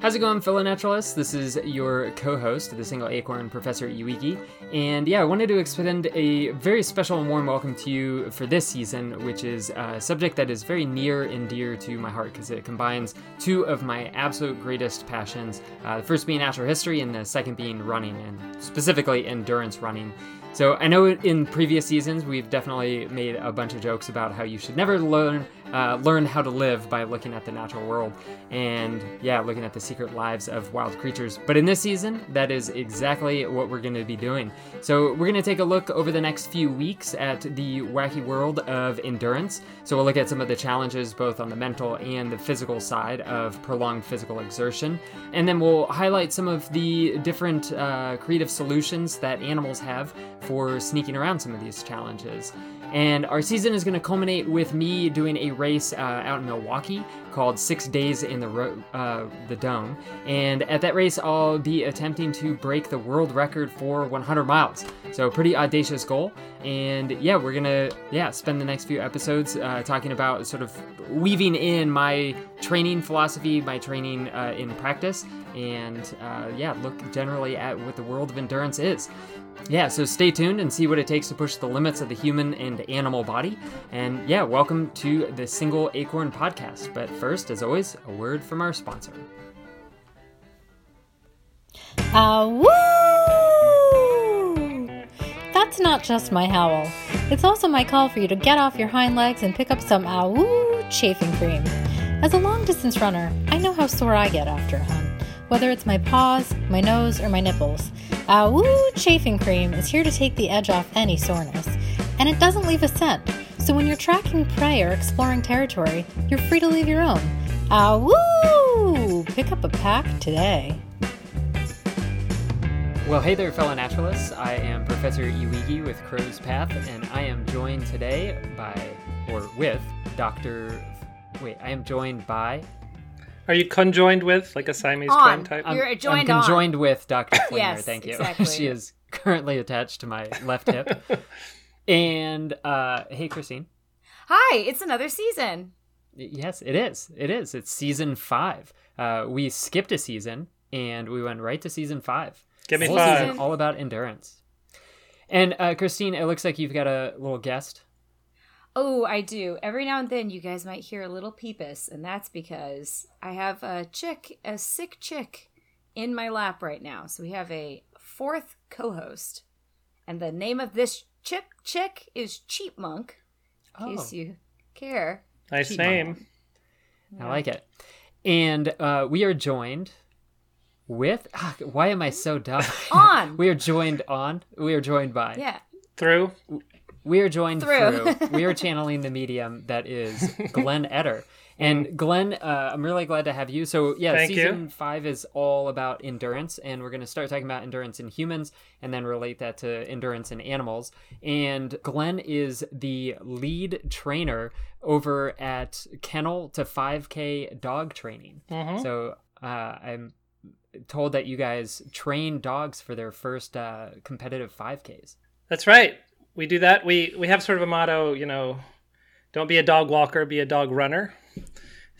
How's it going, fellow naturalists? This is your co-host, the Single Acorn, Professor Eweagey, and yeah, I wanted to extend a very special and warm welcome to you for this season, which is a subject that is very near and dear to my heart because it combines two of my absolute greatest passions. Uh, the first being natural history, and the second being running, and specifically endurance running. So I know in previous seasons we've definitely made a bunch of jokes about how you should never learn uh, learn how to live by looking at the natural world and yeah, looking at the secret lives of wild creatures. But in this season, that is exactly what we're going to be doing. So we're going to take a look over the next few weeks at the wacky world of endurance. So we'll look at some of the challenges both on the mental and the physical side of prolonged physical exertion, and then we'll highlight some of the different uh, creative solutions that animals have for sneaking around some of these challenges. And our season is going to culminate with me doing a race uh, out in Milwaukee called Six Days in the Ro- uh, the Dome. And at that race, I'll be attempting to break the world record for 100 miles. So pretty audacious goal. And yeah, we're gonna yeah spend the next few episodes uh, talking about sort of weaving in my training philosophy, my training uh, in practice, and uh, yeah, look generally at what the world of endurance is yeah, so stay tuned and see what it takes to push the limits of the human and animal body. And yeah, welcome to the Single Acorn podcast. But first, as always, a word from our sponsor. Ah, woo! That's not just my howl. It's also my call for you to get off your hind legs and pick up some ah woo chafing cream. As a long distance runner, I know how sore I get after a hunt whether it's my paws, my nose, or my nipples. Ah Woo Chafing Cream is here to take the edge off any soreness, and it doesn't leave a scent. So when you're tracking prey or exploring territory, you're free to leave your own. Ah Woo! Pick up a pack today. Well, hey there, fellow naturalists. I am Professor Eweagey with Crow's Path, and I am joined today by, or with, Dr. Wait, I am joined by are you conjoined with like a Siamese on. twin type? I'm, You're joined I'm conjoined on. with Dr. Flinger. yes, thank you. Exactly. she is currently attached to my left hip. and uh, hey, Christine. Hi, it's another season. Yes, it is. It is. It's season five. Uh, we skipped a season and we went right to season five. Give me five. Season, all about endurance. And uh, Christine, it looks like you've got a little guest Oh, I do. Every now and then you guys might hear a little peepus, and that's because I have a chick, a sick chick, in my lap right now. So we have a fourth co host. And the name of this chip chick is Cheapmunk, in oh. case you care. Nice Cheap name. Monk. I like it. And uh, we are joined with. Ah, why am I so dumb? On. we are joined on. We are joined by. Yeah. Through. We are joined through. through we are channeling the medium that is Glenn Etter. And Glenn, uh, I'm really glad to have you. So yeah, Thank season you. five is all about endurance, and we're going to start talking about endurance in humans, and then relate that to endurance in animals. And Glenn is the lead trainer over at Kennel to 5K Dog Training. Mm-hmm. So uh, I'm told that you guys train dogs for their first uh, competitive 5Ks. That's right we do that. We we have sort of a motto, you know, don't be a dog walker, be a dog runner.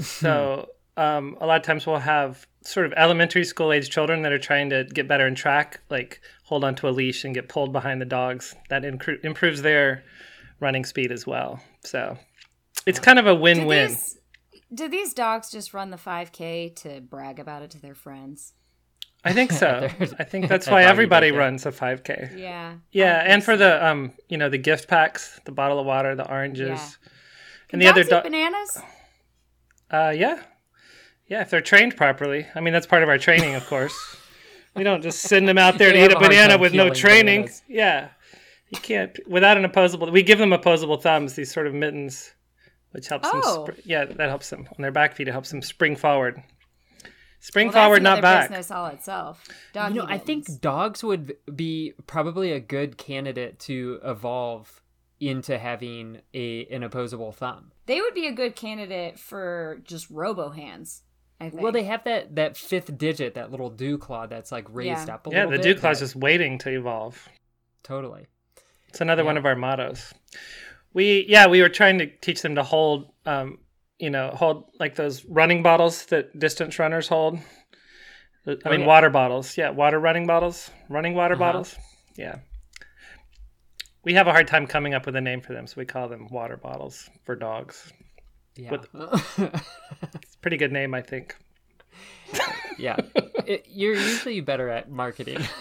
so um, a lot of times we'll have sort of elementary school age children that are trying to get better in track, like hold onto a leash and get pulled behind the dogs. That inc- improves their running speed as well. So it's kind of a win-win. Do these, do these dogs just run the 5K to brag about it to their friends? I think so. I think that's why everybody runs a 5K. Yeah. Yeah, and for so. the um, you know, the gift packs, the bottle of water, the oranges, yeah. and the other do- bananas. Uh, yeah, yeah, if they're trained properly. I mean, that's part of our training, of course. we don't just send them out there to eat a banana with no training. Bananas. Yeah, you can't without an opposable. We give them opposable thumbs, these sort of mittens, which helps oh. them. Sp- yeah, that helps them on their back feet. It helps them spring forward. Spring well, forward, not back. Business all itself. Dog you know, I think dogs would be probably a good candidate to evolve into having a an opposable thumb. They would be a good candidate for just robo hands. Well, they have that that fifth digit, that little dew claw that's like raised yeah. up a yeah, little bit. Yeah, the dew claw's just waiting to evolve. Totally. It's another yeah. one of our mottos. We yeah, we were trying to teach them to hold um, you know, hold like those running bottles that distance runners hold. I Oh, mean, yeah. water bottles. Yeah, water running bottles. Running water Uh-huh. bottles. Yeah. We have a hard time coming up with a name for them, so we call them water bottles for dogs. Yeah. With- It's a pretty good name, I think. yeah. It, you're usually better at marketing.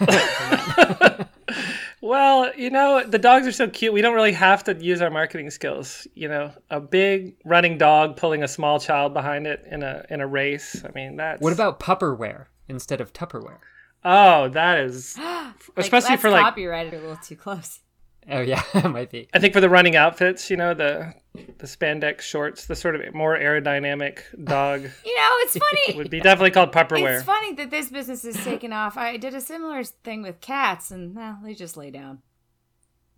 Well, you know, the dogs are so cute. We don't really have to use our marketing skills. You know, a big running dog pulling a small child behind it in a in a race. I mean, that's what about Pupperware instead of Tupperware? Oh, that is Like, especially for like copyrighted a little too close. Oh yeah, it might be. I think for the running outfits, you know, the the spandex shorts, the sort of more aerodynamic dog You know, it's funny. would be definitely called pupperware. It's funny that this business is taken off. I did a similar thing with cats, and well, they just lay down.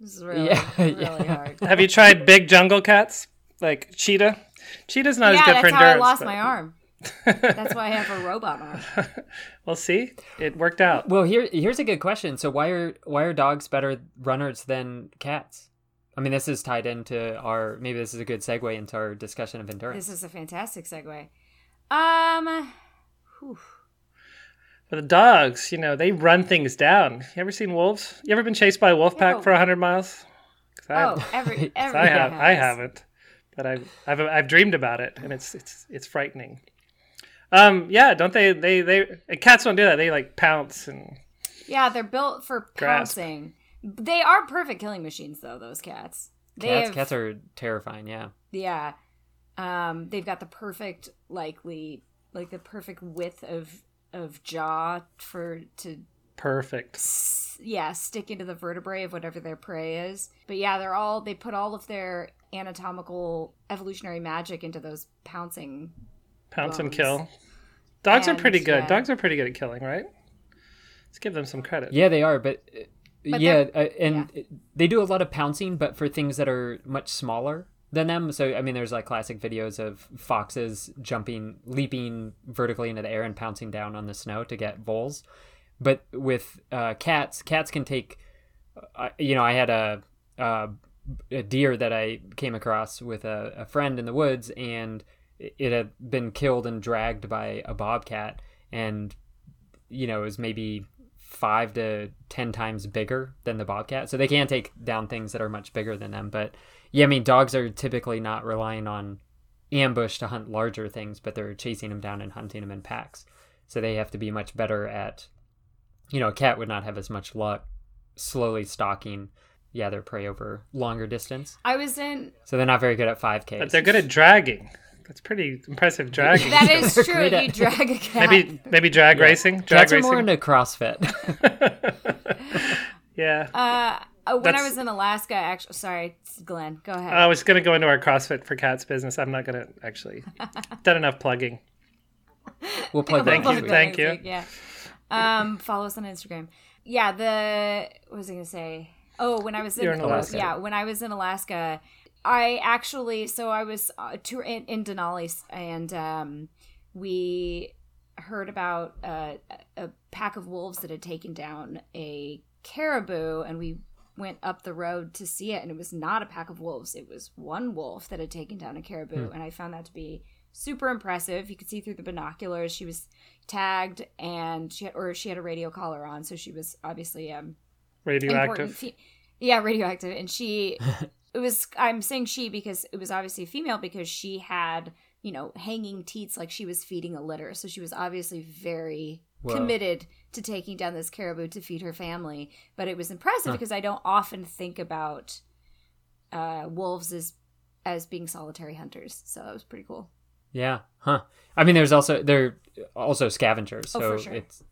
This is really, Yeah, really yeah. hard. Have you tried big jungle cats like cheetah? Cheetah's not as good for endurance. yeah, that's how I lost but- my arm. That's why I have a robot arm. well, see, it worked out. Well, here here's a good question. So why are why are dogs better runners than cats? I mean, this is tied into our maybe this is a good segue into our discussion of endurance. This is a fantastic segue. Um, whew. For the dogs, you know, they run things down. You ever seen wolves? You ever been chased by a wolf pack Yeah. for hundred miles? 'Cause I, oh, every 'cause every I have. I haven't, but I've, I've I've dreamed about it, and it's it's it's frightening. Um, yeah, don't they? They they cats don't do that. They like pounce and Yeah, they're built for Grasp. pouncing. They are perfect killing machines, though. Those cats. They Cats have, cats are terrifying. Yeah. yeah. Um, they've got the perfect likely like the perfect width of of jaw for to perfect. s- yeah stick into the vertebrae of whatever their prey is. But yeah, they're all they put all of their anatomical evolutionary magic into those pouncing. Pounce and kill. Dogs are pretty good. yeah. Dogs are pretty good at killing, right? Let's give them some credit. Yeah, they are, but, uh, But yeah, uh, and they do a lot of pouncing, but for things that are much smaller than them. So I mean, there's like classic videos of foxes jumping, leaping vertically into the air and pouncing down on the snow to get voles. But with uh, cats, cats can take. Uh, you know, I had a, a a deer that I came across with a, a friend in the woods, and it it had been killed and dragged by a bobcat, and you know, it was maybe five to ten times bigger than the bobcat. So they can take down things that are much bigger than them. But yeah, I mean, dogs are typically not relying on ambush to hunt larger things, but they're chasing them down and hunting them in packs. So they have to be much better at, you know, a cat would not have as much luck slowly stalking, yeah, their prey over longer distance. I was in So they're not very good at 5K. But they're good at dragging. That's pretty impressive dragging. that is true. You drag a cat. maybe maybe drag Yeah. racing. Drag Cats are more into CrossFit. yeah. Uh, uh, when That's- I was in Alaska, actually, sorry, Glenn, go ahead. I was gonna go into our CrossFit for cats business. I'm not gonna actually done enough plugging. we'll plug that Thank next you, thank you. Yeah. Um, follow us on Instagram. Yeah. The what was I gonna say? Oh, when I was in, You're in Alaska. yeah, when I was in Alaska, I actually so I was uh, tour in, in Denali, and um, we heard about uh, a pack of wolves that had taken down a caribou, and we went up the road to see it, and it was not a pack of wolves; it was one wolf that had taken down a caribou, and I found that to be super impressive. You could see through the binoculars. She was tagged, and she had, or she had a radio collar on, so she was obviously um. Radioactive. Fe- yeah, radioactive, and she. it was. I'm saying she because it was obviously a female because she had you know hanging teats like she was feeding a litter, so she was obviously very Whoa. committed to taking down this caribou to feed her family. But it was impressive Huh. because I don't often think about uh, wolves as as being solitary hunters, so it was pretty cool. Yeah. Huh. I mean, there's also they're also scavengers. Oh, So for sure. it's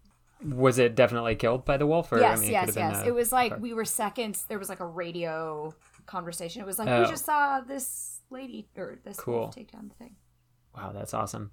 was it definitely killed by the wolf? Or, yes, I mean, yes, yes. it was like we were seconds. There was like a radio conversation. It was like Oh. we just saw this lady or this Cool. take down the thing. Wow, that's awesome.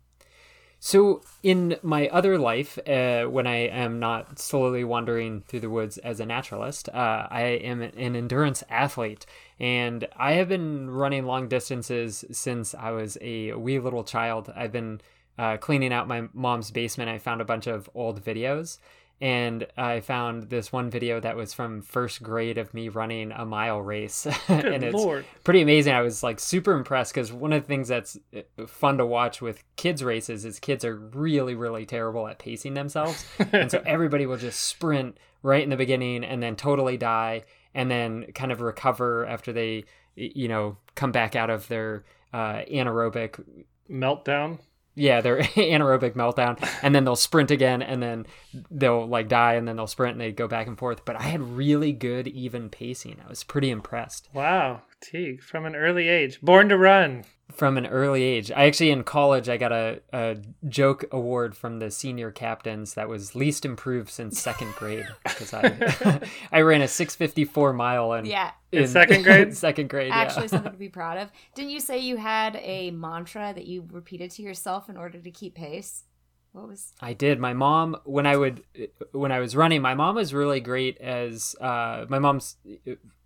So, in my other life, uh, when I am not slowly wandering through the woods as a naturalist, uh, I am an endurance athlete. And I have been running long distances since I was a wee little child. I've been uh, cleaning out my mom's basement. I found a bunch of old videos. And I found this one video that was from first grade of me running a mile race, and it's lord. pretty amazing. I was like super impressed because one of the things that's uh, fun to watch with kids races is kids are really really terrible at pacing themselves, and so everybody will just sprint right in the beginning and then totally die and then kind of recover after they you know come back out of their uh, anaerobic Meltdown. Yeah their anaerobic meltdown and then they'll sprint again and then they'll like die and then they'll sprint and they go back and forth but i had really good even pacing i was pretty impressed Wow. Teague, from an early age. Born to run. From an early age i actually in college i got a, a joke award from the senior captains that was least improved since second grade because i i ran a 654 mile and Yeah. In second grade? second grade Actually, yeah. something to be proud of. Didn't you say you had a mantra that you repeated to yourself in order to keep pace? What was? I did. My mom, when I would, when I was running, my mom was really great as, uh, my mom's,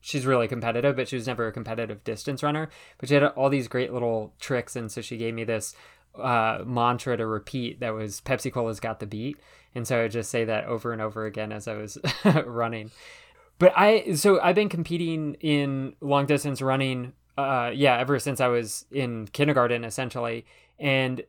she's really competitive, but she was never a competitive distance runner. But she had all these great little tricks, and so she gave me this uh, mantra to repeat that was Pepsi Cola's got the beat, and so I would just say that over and over again as I was running. But I, so I've been competing in long distance running, uh, yeah, ever since I was in kindergarten, essentially, and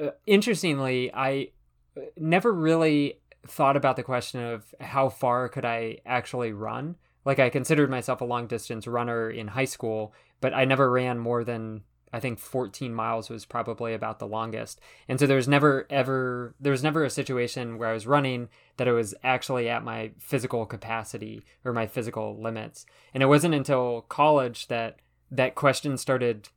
uh, interestingly, I uh, never really thought about the question of how far could I actually run. Like I considered myself a long distance runner in high school, but I never ran more than I think 14 miles was probably about the longest. And so there was never ever there was never a situation where I was running that it was actually at my physical capacity or my physical limits. And it wasn't until college that that question started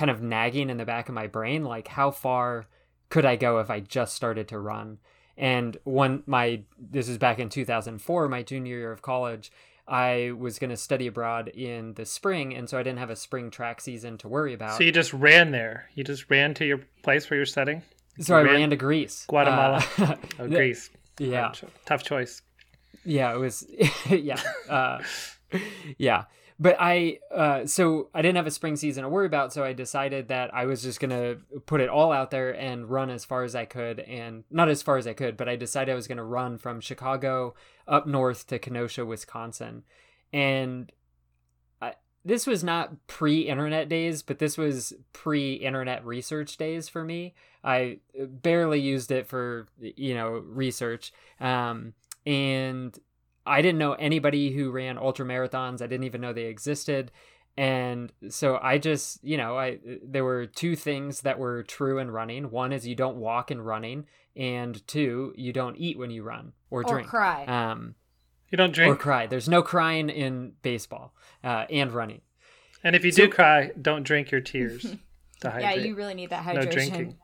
kind of nagging in the back of my brain like how far could I go if I just started to run? And when my this is back in 2004, my junior year of college, I was going to study abroad in the spring, and so I didn't have a spring track season to worry about. So you just ran there. You just ran to your place where you're studying. So I ran- ran to Greece, Guatemala. Uh, Oh, Greece. yeah, Tough choice. yeah, it was, yeah, uh, yeah. But I, uh, so I didn't have a spring season to worry about, so I decided that I was just gonna put it all out there and run as far as I could, and not as far as I could, but I decided I was gonna run from Chicago up north to Kenosha, Wisconsin, and I, this was not pre-internet days, but this was pre-internet research days for me. I barely used it for you know research, um, and I didn't know anybody who ran ultra marathons. I didn't even know they existed. And so I just, you know, I there were two things that were true in running. One is you don't walk in running, and two, you don't eat when you run or Or drink. cry. Um, You don't drink or cry. There's no crying in baseball uh, and running. and if you So- do cry, don't drink your tears to yeah, you really need that hydration. no drinking.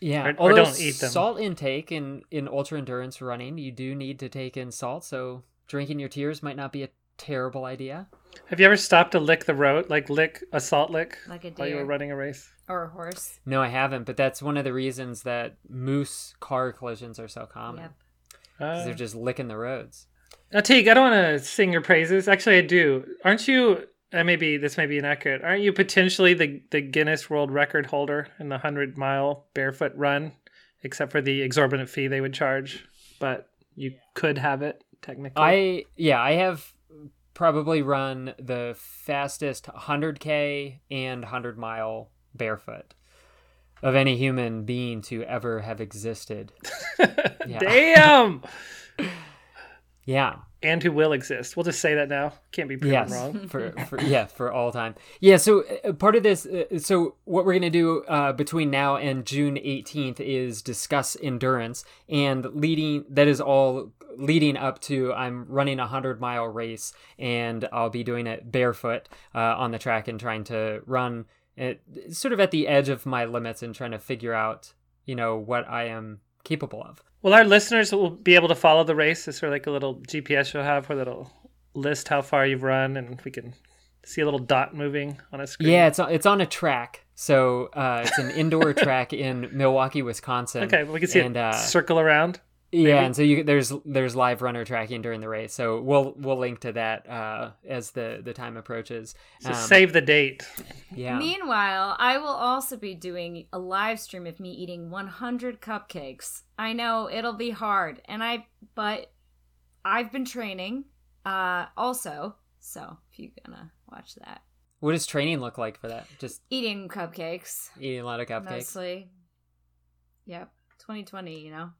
Yeah, Or- or although don't eat them. salt intake in in ultra endurance running, you do need to take in salt. So drinking your tears might not be a terrible idea. Have you ever stopped to lick the road, like lick a salt lick Like a while you were running a race? Or a horse. No, I haven't, but that's one of the reasons that moose car collisions are so common. Yep. 'cause Uh, they're just licking the roads. now, Teague, I don't want to sing your praises. Actually, I do. Aren't you? Uh, maybe this may be inaccurate. Aren't you potentially the the Guinness World Record holder in the hundred mile barefoot run? Except for the exorbitant fee they would charge, but you could have it technically. I yeah, I have probably run the fastest 100k and 100 mile barefoot of any human being to ever have existed. Yeah. Damn. Yeah. And who will exist. We'll just say that now. Can't be proven yes wrong. for, for yeah for all time yeah so uh, part of this uh, so what we're going to do uh, between now and june 18th is discuss endurance and leading that is all leading up to i'm running a 100 mile race and i'll be doing it barefoot uh, on the track and trying to run it, sort of at the edge of my limits and trying to figure out you know what i am capable of Well, our listeners will be able to follow the race. It's sort of like a little GPS you'll have where that'll list how far you've run, and we can see a little dot moving on a screen. Yeah, it's on, it's on a track. So uh, it's an indoor track in Milwaukee, Wisconsin. Okay, we can see and, it uh, circle around. Yeah, and so you there's there's live runner tracking during the race. So we'll we'll link to that uh, as the the time approaches. So Um, save the date. yeah. Meanwhile, I will also be doing a live stream of me eating 100 cupcakes. I know it'll be hard, and I but I've been training uh also. So, if you're gonna watch that. What does training look like for that? Just Eating cupcakes eating a lot of cupcakes. mostly. Yep. 2020, you know.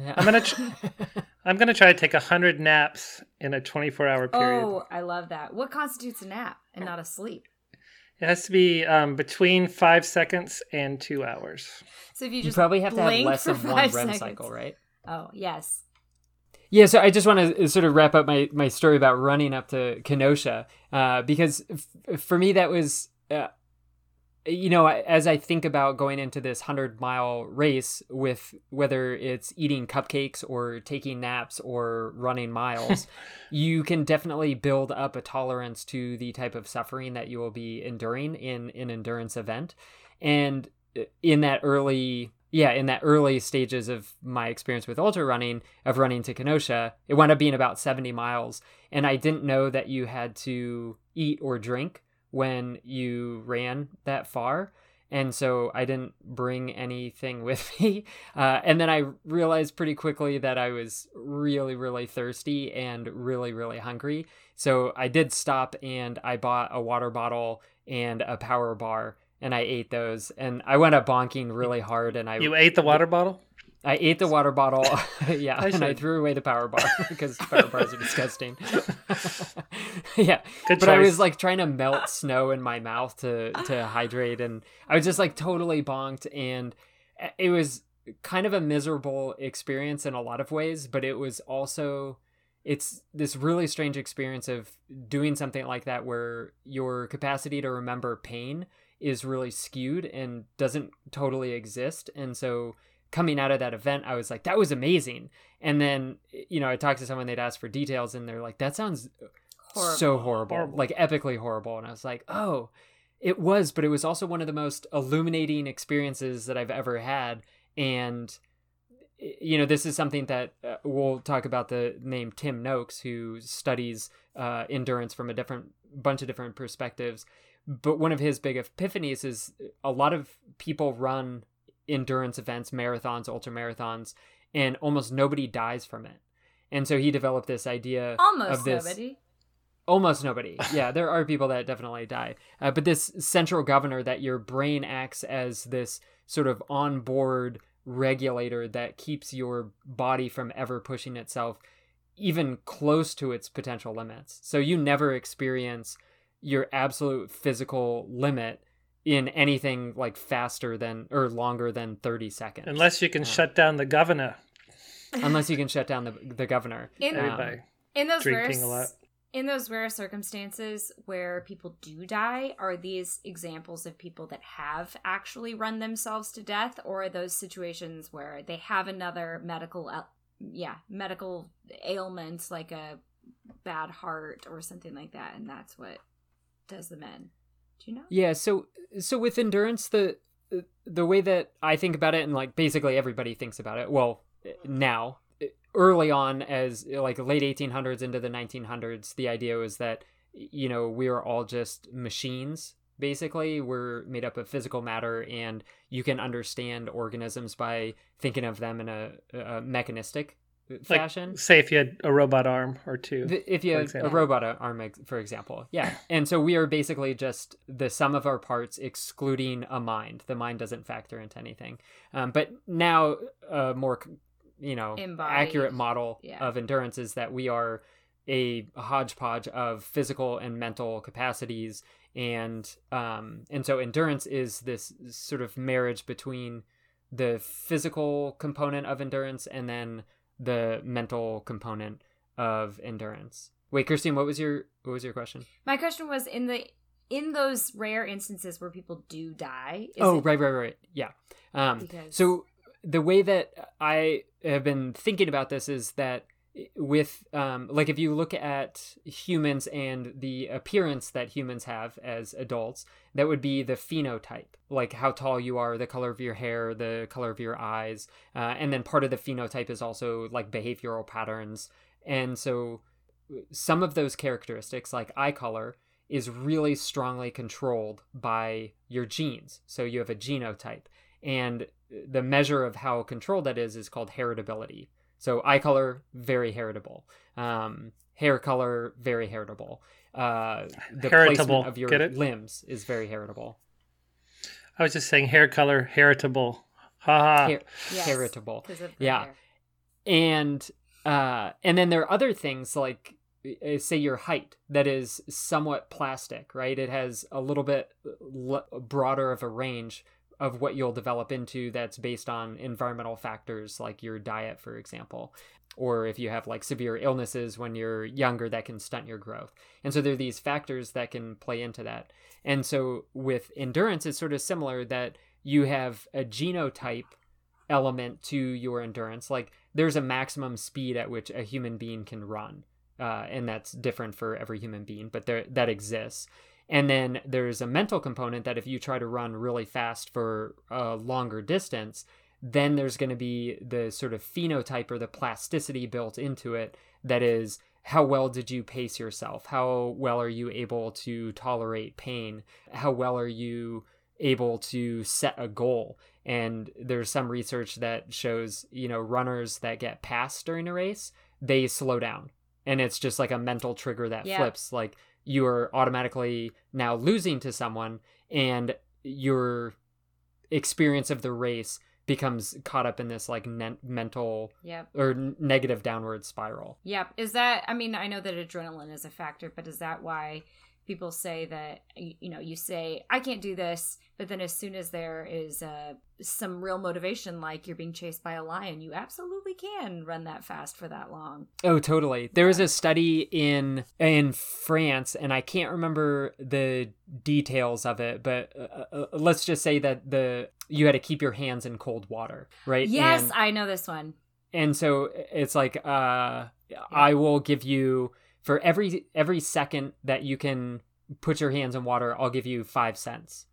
Yeah. I'm gonna tr- I'm gonna try to take hundred naps in a 24 hour period. Oh, I love that. What constitutes a nap and not a sleep? It has to be um, between five seconds and two hours. So if you you just probably have to have less for than one five REM seconds. cycle, right? Oh, yes. Yeah, so I just want to sort of wrap up my, my story about running up to Kenosha uh, because f- for me that was, uh, you know, as I think about going into this hundred mile race with whether it's eating cupcakes or taking naps or running miles, you can definitely build up a tolerance to the type of suffering that you will be enduring in an endurance event, and uh, in that early yeah, in that early stages of my experience with ultra running, of running to Kenosha, it wound up being about 70 miles. And I didn't know that you had to eat or drink when you ran that far. And so I didn't bring anything with me. Uh, and then I realized pretty quickly that I was really, really thirsty and really, really hungry. So I did stop and I bought a water bottle and a power bar and I ate those, and I went up bonking really hard, and I You ate the water bottle? I ate the water bottle, yeah, I and I threw away the power bar because power bars are disgusting. yeah, Good but I was like trying to melt snow in my mouth to to hydrate, and I was just like totally bonked, and it was kind of a miserable experience in a lot of ways, but it was also it's this really strange experience of doing something like that where your capacity to remember pain is really skewed and doesn't totally exist and so coming out of that event i was like that was amazing. And then you know i talked to someone they'd ask for details and they're like that sounds so horrible, Horrible. like epically horrible. And i was like oh it was but it was also one of the most illuminating experiences that i've ever had. And you know this is something that uh, we'll talk about the name tim noakes who studies uh, endurance from a different bunch of different perspectives. But one of his big epiphanies is a lot of people run endurance events marathons ultra marathons and almost nobody dies from it. And so he developed this idea Almost of this nobody. almost nobody. Yeah there are people that definitely die. Uh, but this central governor that your brain acts as this sort of on-board regulator that keeps your body from ever pushing itself even close to its potential limits. So you never experience your absolute physical limit in anything like faster than or longer than 30 seconds Unless you can shut down the governor. unless you can shut down the, the governor In- Um, in those drinking rare a lot. in those rare circumstances where people do die are these examples of people that have actually run themselves to death or are those situations where they have another medical yeah medical ailment like a bad heart or something like that and that's what does them in do you know Yeah, so so with endurance the the way that I think about it and like basically everybody thinks about it, well, now early on as like late 1800s into the 1900s, the idea was that you know, we are all just machines basically. We're made up of physical matter and you can understand organisms by thinking of them in a, a mechanistic fashion. Say if you had a robot arm or two. Th- if you had have a robot arm for example yeah and so we are basically just the sum of our parts excluding a mind the mind doesn't factor into anything um, but now a more you know Embodied. accurate model Yeah. of endurance is that we are a hodgepodge of physical and mental capacities and um and so endurance is this sort of marriage between the physical component of endurance and then the mental component of endurance. Wait, Christine, what was your what was your question? my question was in the in those rare instances where people do die oh, it- right, right, right. Yeah. Um, Because- so the way that I have been thinking about this is that with um, like if you look at humans and the appearance that humans have as adults that would be the phenotype like how tall you are the color of your hair the color of your eyes uh, and then part of the phenotype is also like behavioral patterns. And so some of those characteristics like eye color is really strongly controlled by your genes. So you have a genotype. And the measure of how controlled that is is called heritability so eye color, very heritable. Um, hair color, very heritable. Uh, the Heritable. placement of your limbs is very heritable. I was just saying hair color, heritable. Haha. Her- Yes, heritable. 'cause of the Yeah. hair. and uh and then there are other things like uh, say your height that is somewhat plastic right it has a little bit l- broader of a range of what you'll develop into that's based on environmental factors like your diet for example or if you have like severe illnesses when you're younger that can stunt your growth and so there are these factors that can play into that and so with endurance it's sort of similar that you have a genotype element to your endurance. Like there's a maximum speed at which a human being can run, uh, and that's different for every human being, but there that exists. And then there's a mental component that if you try to run really fast for a longer distance, then there's going to be the sort of phenotype or the plasticity built into it that is how well did you pace yourself? How well are you able to tolerate pain? How well are you able to set a goal? And there's some research that shows, you know, runners that get passed during a race, they slow down. And it's just like a mental trigger that Yeah. flips. Like you are automatically now losing to someone, and your experience of the race becomes caught up in this like ne- mental Yep. or n- negative downward spiral. Yep. Is that, I mean, I know that adrenaline is a factor, but is that why people say that, you know, you say, I can't do this, but then as soon as there is uh, some real motivation, like you're being chased by a lion, you absolutely can run that fast for that long. Oh, totally. There was a study in in France, and I can't remember the details of it, but uh, uh, let's just say that the you had to keep your hands in cold water, right? Yes, And- I know this one. and so it's like uh i will give you for every every second that you can put your hands in water i'll give you five cents.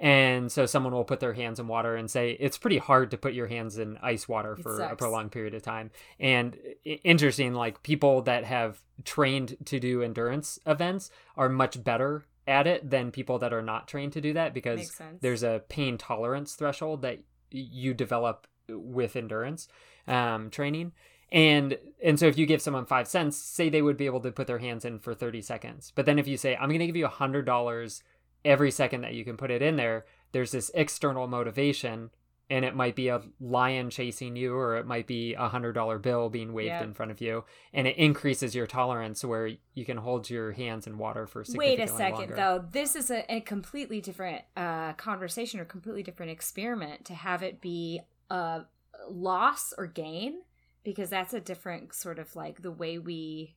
And so someone will put their hands in water and say it's pretty hard to put your hands in ice water for a prolonged period of time. And interesting like people that have trained to do endurance events are much better at it than people that are not trained to do that because there's a pain tolerance threshold that you develop with endurance um, training and and so if you give someone five cents say they would be able to put their hands in for 30 seconds but then if you say i'm going to give you a hundred dollars every second that you can put it in there there's this external motivation and it might be a lion chasing you or it might be a hundred dollar bill being waved Yep. in front of you and it increases your tolerance where you can hold your hands in water for Wait a second, longer. though. This is a, a completely different uh, conversation or completely different experiment to have it be a loss or gain, because that's a different sort of like the way we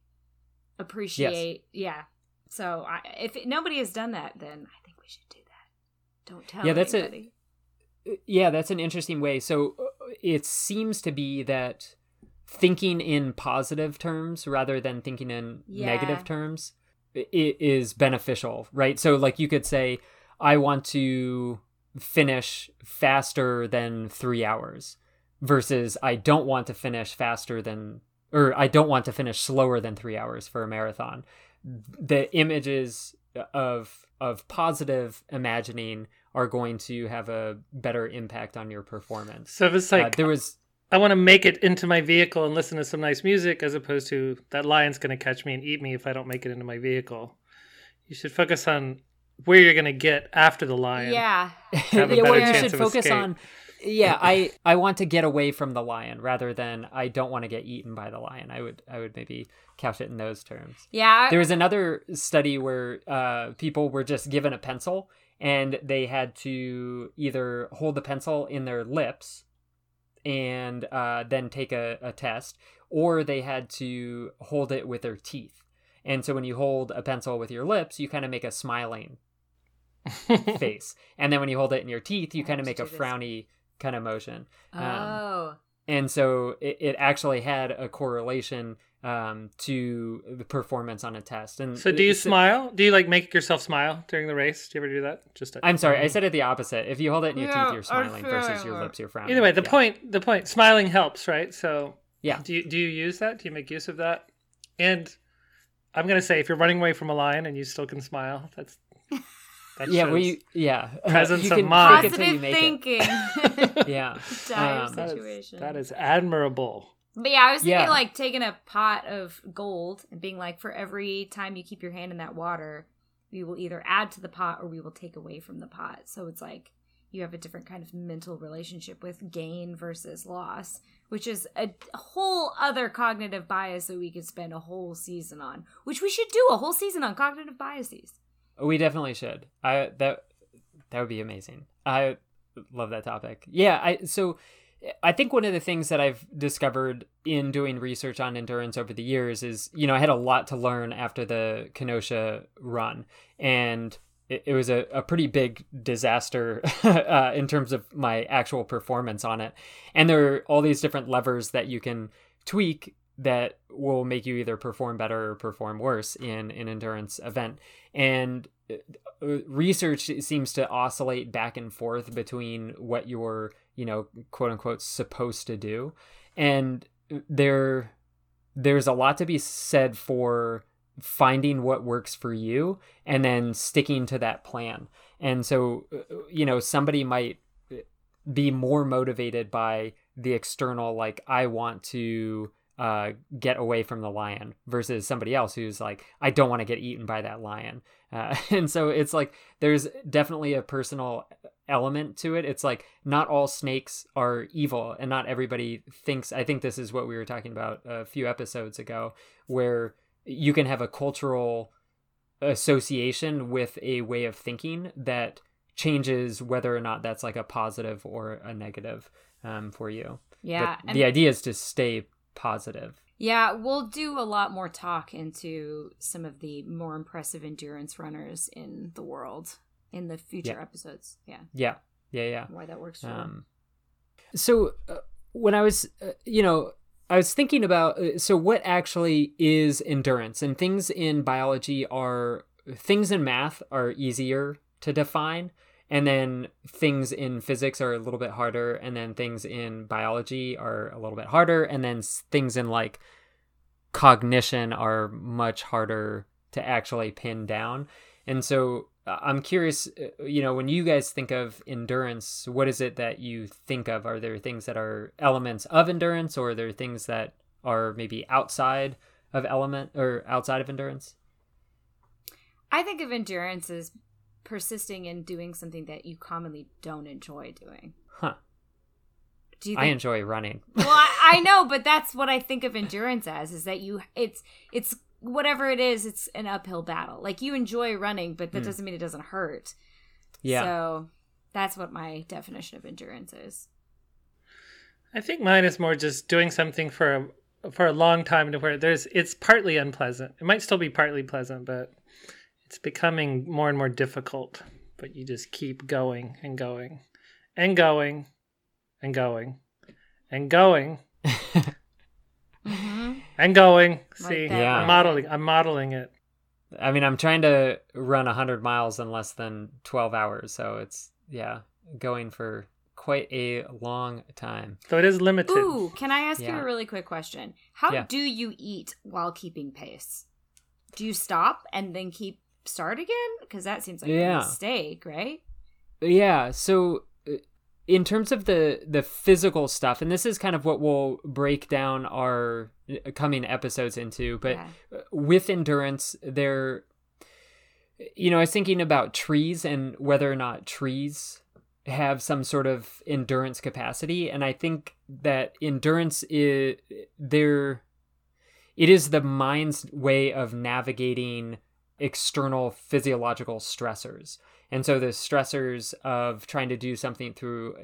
appreciate. Yeah. So I, if it, nobody has done that, then I think we should do that. Don't tell Yeah, that's a- yeah that's an interesting way so uh, it seems to be that thinking in positive terms rather than thinking in Yeah. negative terms i- i- is beneficial right so like you could say i want to finish faster than three hours versus i don't want to finish faster than or i don't want to finish slower than three hours for a marathon the images of of positive imagining are going to have a better impact on your performance. So if it's Uh, like there was I want to make it into my vehicle and listen to some nice music, as opposed to that lion's going to catch me and eat me if I don't make it into my vehicle. You should focus on where you're going to get after the lion. Yeah. Have a yeah, well, you should focus escape. on yeah, I I want to get away from the lion rather than I don't want to get eaten by the lion. I would I would maybe couch it in those terms. Yeah. There was another study where uh, people were just given a pencil and they had to either hold the pencil in their lips and uh, then take a, a test, or they had to hold it with their teeth. And so when you hold a pencil with your lips, you kind of make a smiling face. And then when you hold it in your teeth, you kind of make a frowny kind of motion. Um, oh. and so it, it actually had a correlation um, to the performance on a test. And So do you smile? Do you like make yourself smile during the race? Do you ever do that? Just I'm sorry, I said it the opposite. If you hold it in your Yeah, teeth, you're smiling versus your lips, you're frowning. Either way, the Yeah. point the point smiling helps, right? So Yeah. Do you do you use that? Do you make use of that? And I'm gonna say if you're running away from a lion and you still can smile, that's that Yeah, shows- we yeah. Presence you of can mind. fake it till you Positive make it. thinking. Yeah. Dire Um, that is- situation. that is admirable. But yeah, I was thinking Yeah. like taking a pot of gold and being like, for every time you keep your hand in that water, we will either add to the pot or we will take away from the pot. So it's like you have a different kind of mental relationship with gain versus loss, which is a whole other cognitive bias that we could spend a whole season on, which we should do a whole season on cognitive biases. We definitely should. I that that would be amazing. I love that topic. Yeah, I so I think one of the things that I've discovered in doing research on endurance over the years is, you know, I had a lot to learn after the Kenosha run, and it, was a, a pretty big disaster uh, in terms of my actual performance on it. And there are all these different levers that you can tweak that will make you either perform better or perform worse in an endurance event. And uh, research seems to oscillate back and forth between what you're, you know, quote unquote, supposed to do. And there, there's a lot to be said for finding what works for you and then sticking to that plan. And so, uh, you know, somebody might be more motivated by the external, like, I want to uh, get away from the lion versus somebody else who's like, I don't want to get eaten by that lion. Uh, and so it's like there's definitely a personal element to it. It's like not all snakes are evil, and not everybody thinks. I think this is what we were talking about a few episodes ago, where you can have a cultural association with a way of thinking that changes whether or not that's like a positive or a negative um, for you. Yeah. But the idea is to stay positive. Yeah, we'll do a lot more talk into some of the more impressive endurance runners in the world in the future Yeah. episodes. Yeah, Yeah, yeah, yeah. why that works for them. Um, so uh, when I was, uh, you know, I was thinking about uh, so what actually is endurance, and things in biology are things in math are easier to define, and then things in physics are a little bit harder, and then things in biology are a little bit harder, and then things in like cognition are much harder to actually pin down. And so uh, I'm curious, uh, you know, when you guys think of endurance, what is it that you think of? Are there things that are elements of endurance, or are there things that are maybe outside of element or outside of endurance? I think of endurance as persisting in doing something that you commonly don't enjoy doing. Huh. Do you I enjoy running. well I, I know but that's what i think of endurance as is that you it's it's whatever it is it's an uphill battle like you enjoy running but that Hmm. doesn't mean it doesn't hurt Yeah. so that's what my definition of endurance is I think mine is more just doing something for a, for a long time to where there's it's partly unpleasant. It might still be partly pleasant, but it's becoming more and more difficult. But you just keep going and going and going and going and going mm-hmm. and going. Like See, that, Yeah. I'm modeling. I'm modeling it. I mean, I'm trying to run 100 miles in less than 12 hours, so it's yeah, going for quite a long time. So it is limited. ooh can i ask you a really quick question how Yeah. do you eat while keeping pace do you stop and then keep start again because that seems like Yeah. a mistake right Yeah, so uh, in terms of the the physical stuff, and this is kind of what we'll break down our uh, coming episodes into, but Yeah. uh, with endurance, there, you know, I was thinking about trees and whether or not trees have some sort of endurance capacity, and I think that endurance is there. It is the mind's way of navigating external physiological stressors. And so the stressors of trying to do something through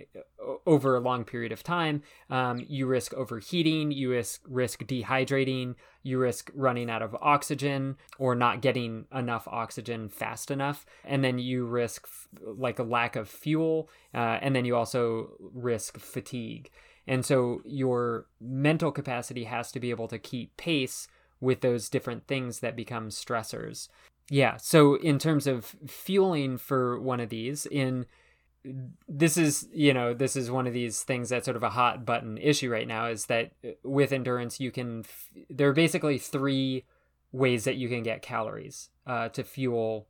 over a long period of time, um, you risk overheating, you risk risk dehydrating, you risk running out of oxygen or not getting enough oxygen fast enough, and then you risk f- like a lack of fuel, uh, and then you also risk fatigue. And so your mental capacity has to be able to keep pace with those different things that become stressors. Yeah. So in terms of fueling for one of these, in this is you know this is one of these things that's sort of a hot button issue right now is that uh, with endurance you can there are basically three ways that you can get calories uh, to fuel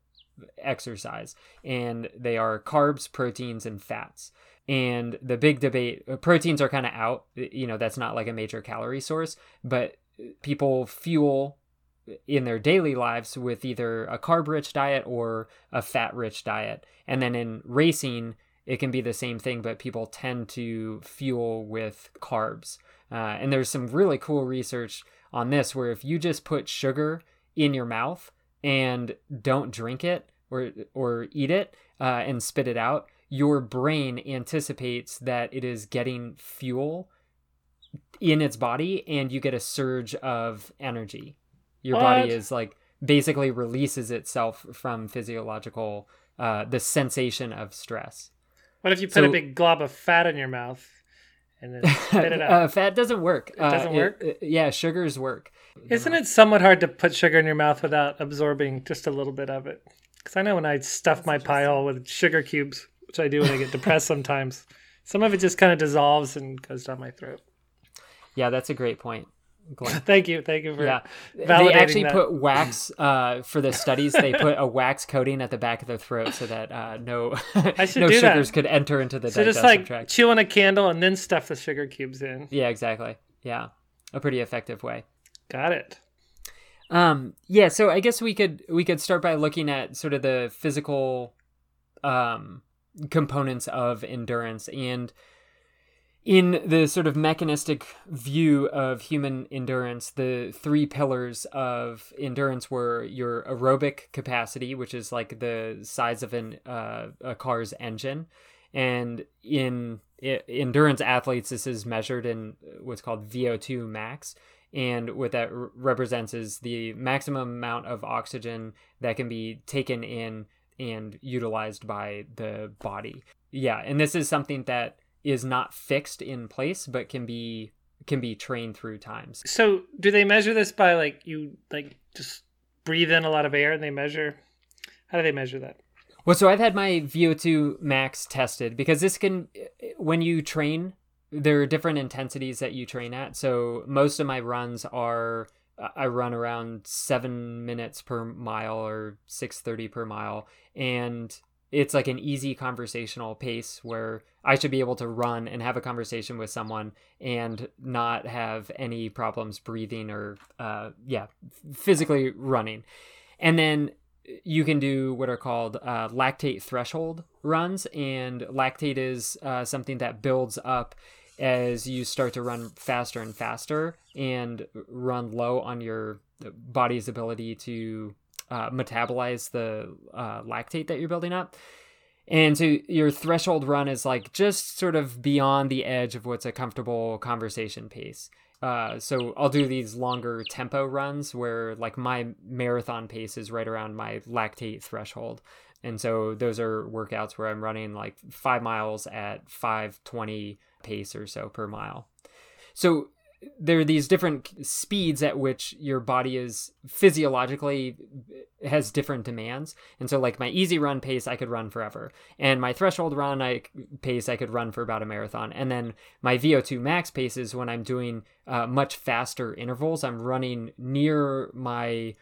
exercise and they are carbs proteins and fats and the big debate uh, proteins are kind of out you know that's not like a major calorie source but people fuel in their daily lives with either a carb rich diet or a fat rich diet. And then in racing, it can be the same thing, but people tend to fuel with carbs. Uh, and there's some really cool research on this where if you just put sugar in your mouth and don't drink it or or eat it uh, and spit it out, your brain anticipates that it is getting fuel in its body and you get a surge of energy. Your what? body is like basically releases itself from physiological uh, the sensation of stress. What if you put so, a big glob of fat in your mouth and then spit it out? uh, fat doesn't work. It doesn't uh, work. It, yeah, sugars work. Isn't it somewhat hard to put sugar in your mouth without absorbing just a little bit of it? Because I know when I stuff That's my pile with sugar cubes, which I do when I get depressed sometimes, some of it just kind of dissolves and goes down my throat. Yeah, that's a great point. thank you, thank you for yeah. They actually that. put wax uh, for the studies. They put a wax coating at the back of the throat so that uh, no no sugars that. could enter into the so digestive just like tract. chew on a candle and then stuff the sugar cubes in. Yeah, exactly. Yeah, a pretty effective way. Got it. Um, yeah, so I guess we could we could start by looking at sort of the physical um, components of endurance and in the sort of mechanistic view of human endurance, the three pillars of endurance were your aerobic capacity, which is like the size of an uh, a car's engine, and in endurance athletes, this is measured in what's called VO2 max. And what that represents is the maximum amount of oxygen that can be taken in and utilized by the body. Yeah, and this is something that is not fixed in place but can be can be trained through times. So, do they measure this by like you like just breathe in a lot of air and they measure how do they measure that? Well, so I've had my VO2 max tested because this can when you train there are different intensities that you train at. So, most of my runs are I run around 7 minutes per mile or 6:30 per mile and it's like an easy conversational pace where I should be able to run and have a conversation with someone and not have any problems breathing or, uh, yeah, physically running. And then you can do what are called uh, lactate threshold runs, and lactate is uh, something that builds up as you start to run faster and faster and run low on your body's ability to uh, metabolize the uh, lactate that you're building up. And so your threshold run is like just sort of beyond the edge of what's a comfortable conversation pace. Uh, so I'll do these longer tempo runs where like my marathon pace is right around my lactate threshold. And so those are workouts where I'm running like five miles at 520 pace or so per mile. So there are these different speeds at which your body is physiologically has different demands. And so like my easy run pace i could run forever. And my threshold run I, pace i could run for about a marathon. And then my vo2 max pace is when i'm doing uh, much faster intervals. I'm running near my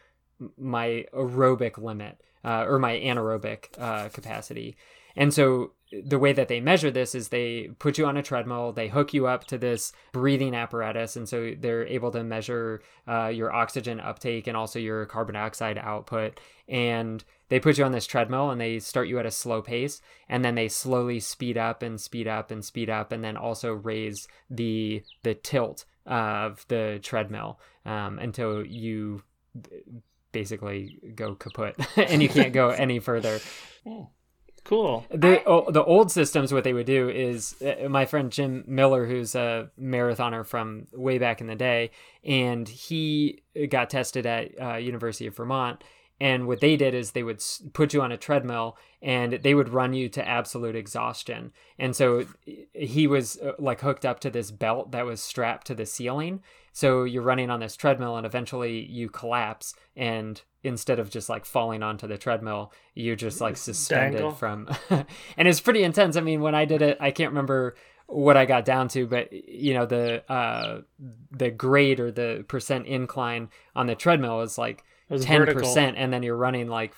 my aerobic limit uh, or my anaerobic uh, capacity and so the way that they measure this is they put you on a treadmill, they hook you up to this breathing apparatus, and so they're able to measure uh, your oxygen uptake and also your carbon dioxide output. And they put you on this treadmill and they start you at a slow pace, and then they slowly speed up and speed up and speed up, and then also raise the the tilt of the treadmill um, until you basically go kaput and you can't go any further. Hmm. Cool. The I... the old systems, what they would do is uh, my friend Jim Miller, who's a marathoner from way back in the day, and he got tested at uh, University of Vermont, And what they did is they would put you on a treadmill and they would run you to absolute exhaustion. And so he was uh, like hooked up to this belt that was strapped to the ceiling. So you're running on this treadmill and eventually you collapse and instead of just like falling onto the treadmill, you're just like suspended Dangle. from and it's pretty intense. I mean, when I did it, I can't remember what I got down to, but you know, the uh the grade or the percent incline on the treadmill is like ten percent, and then you're running like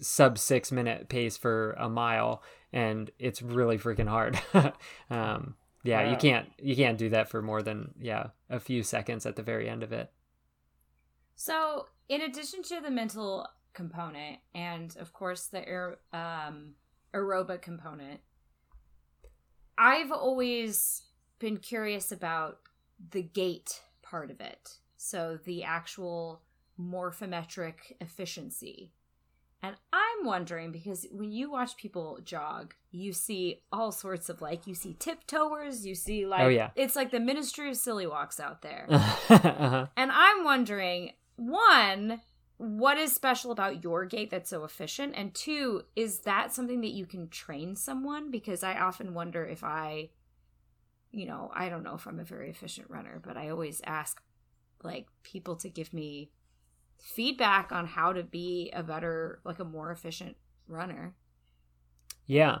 sub six minute pace for a mile, and it's really freaking hard. um, yeah, wow. you can't you can't do that for more than yeah a few seconds at the very end of it. So, in addition to the mental component, and of course the aer- um, aerobic component, I've always been curious about the gait part of it. So the actual morphometric efficiency. And I'm wondering because when you watch people jog, you see all sorts of like you see tiptoeers, you see like oh, yeah. it's like the ministry of silly walks out there. uh-huh. And I'm wondering, one, what is special about your gait that's so efficient? And two, is that something that you can train someone? Because I often wonder if I, you know, I don't know if I'm a very efficient runner, but I always ask like people to give me feedback on how to be a better, like a more efficient runner. Yeah.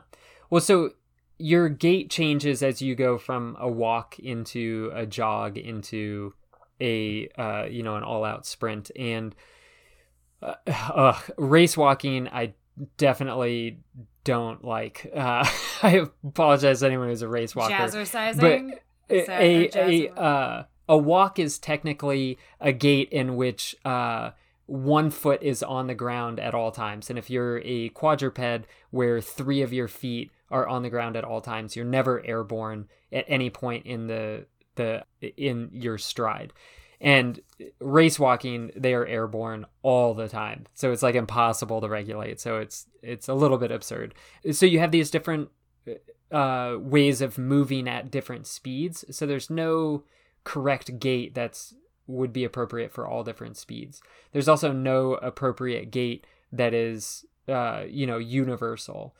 Well, so your gait changes as you go from a walk into a jog into a uh, you know an all-out sprint. And uh, uh, race walking i definitely don't like. Uh, i apologize to anyone who's a race walker. Jazzercising? But a a, a, uh, a walk is technically a gait in which uh, one foot is on the ground at all times. And if you're a quadruped where three of your feet are on the ground at all times, you're never airborne at any point in the the in your stride. And race walking, they are airborne all the time. So it's like impossible to regulate. So it's it's a little bit absurd. So you have these different uh, ways of moving at different speeds. So there's no correct gait that's would be appropriate for all different speeds. There's also no appropriate gait that is uh, you know universal.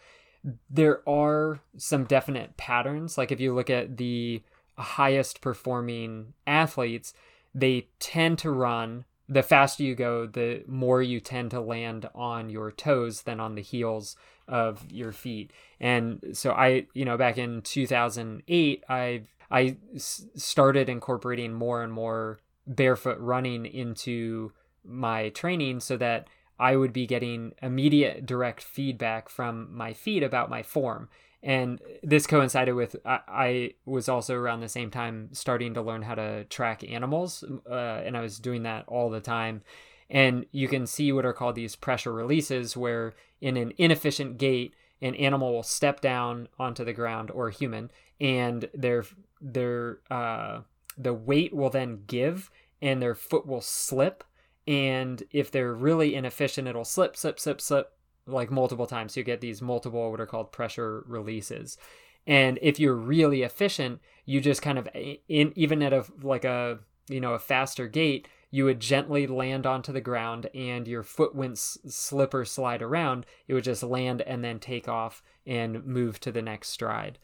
There are some definite patterns. Like if you look at the highest performing athletes, they tend to run the faster you go, the more you tend to land on your toes than on the heels of your feet. And so I, you know, back in 2008, I I started incorporating more and more barefoot running into my training so that I would be getting immediate direct feedback from my feet about my form. And this coincided with I, I was also around the same time starting to learn how to track animals, uh, and I was doing that all the time. And you can see what are called these pressure releases, where in an inefficient gait, an animal will step down onto the ground or a human, and their their uh, the weight will then give and their foot will slip. And if they're really inefficient it'll slip slip slip slip like multiple times. You get these multiple what are called pressure releases. And if you're really efficient you just kind of in even at a like a you know a faster gait you would gently land onto the ground and your foot wouldn't slip or slide around. It would just land and then take off and move to the next stride.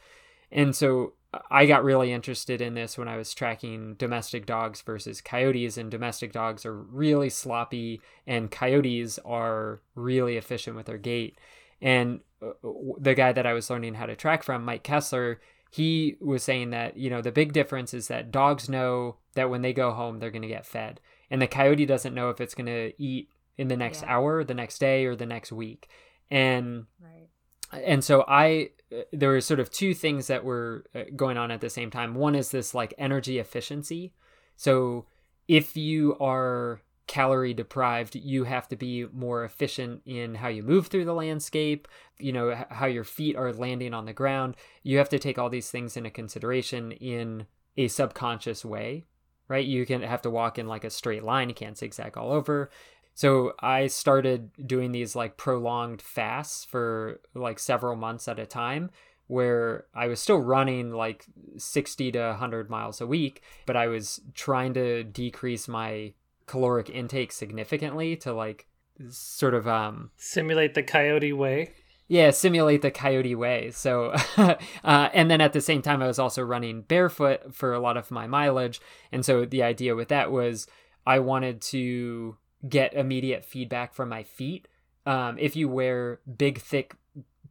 And so I got really interested in this when I was tracking domestic dogs versus coyotes, and domestic dogs are really sloppy, and coyotes are really efficient with their gait. And uh, the guy that I was learning how to track from, Mike Kessler, he was saying that, you know, the big difference is that dogs know that when they go home, they're going to get fed. And the coyote doesn't know if it's going to eat in the next yeah. hour, the next day, or the next week. And right and so I there were sort of two things that were uh, going on at the same time. One is this like energy efficiency. So if you are calorie deprived, you have to be more efficient in how you move through the landscape, you know, how your feet are landing on the ground. You have to take all these things into consideration in a subconscious way, right? You can have to walk in like a straight line, you can't zigzag all over. So I started doing these like prolonged fasts for like several months at a time where I was still running like 60 to 100 miles a week, but I was trying to decrease my caloric intake significantly to like sort of um Simulate the coyote way. yeah simulate the coyote way so uh, and then at the same time i was also running barefoot for a lot of my mileage and so the idea with that was i wanted to get immediate feedback from my feet. Um, if you wear big thick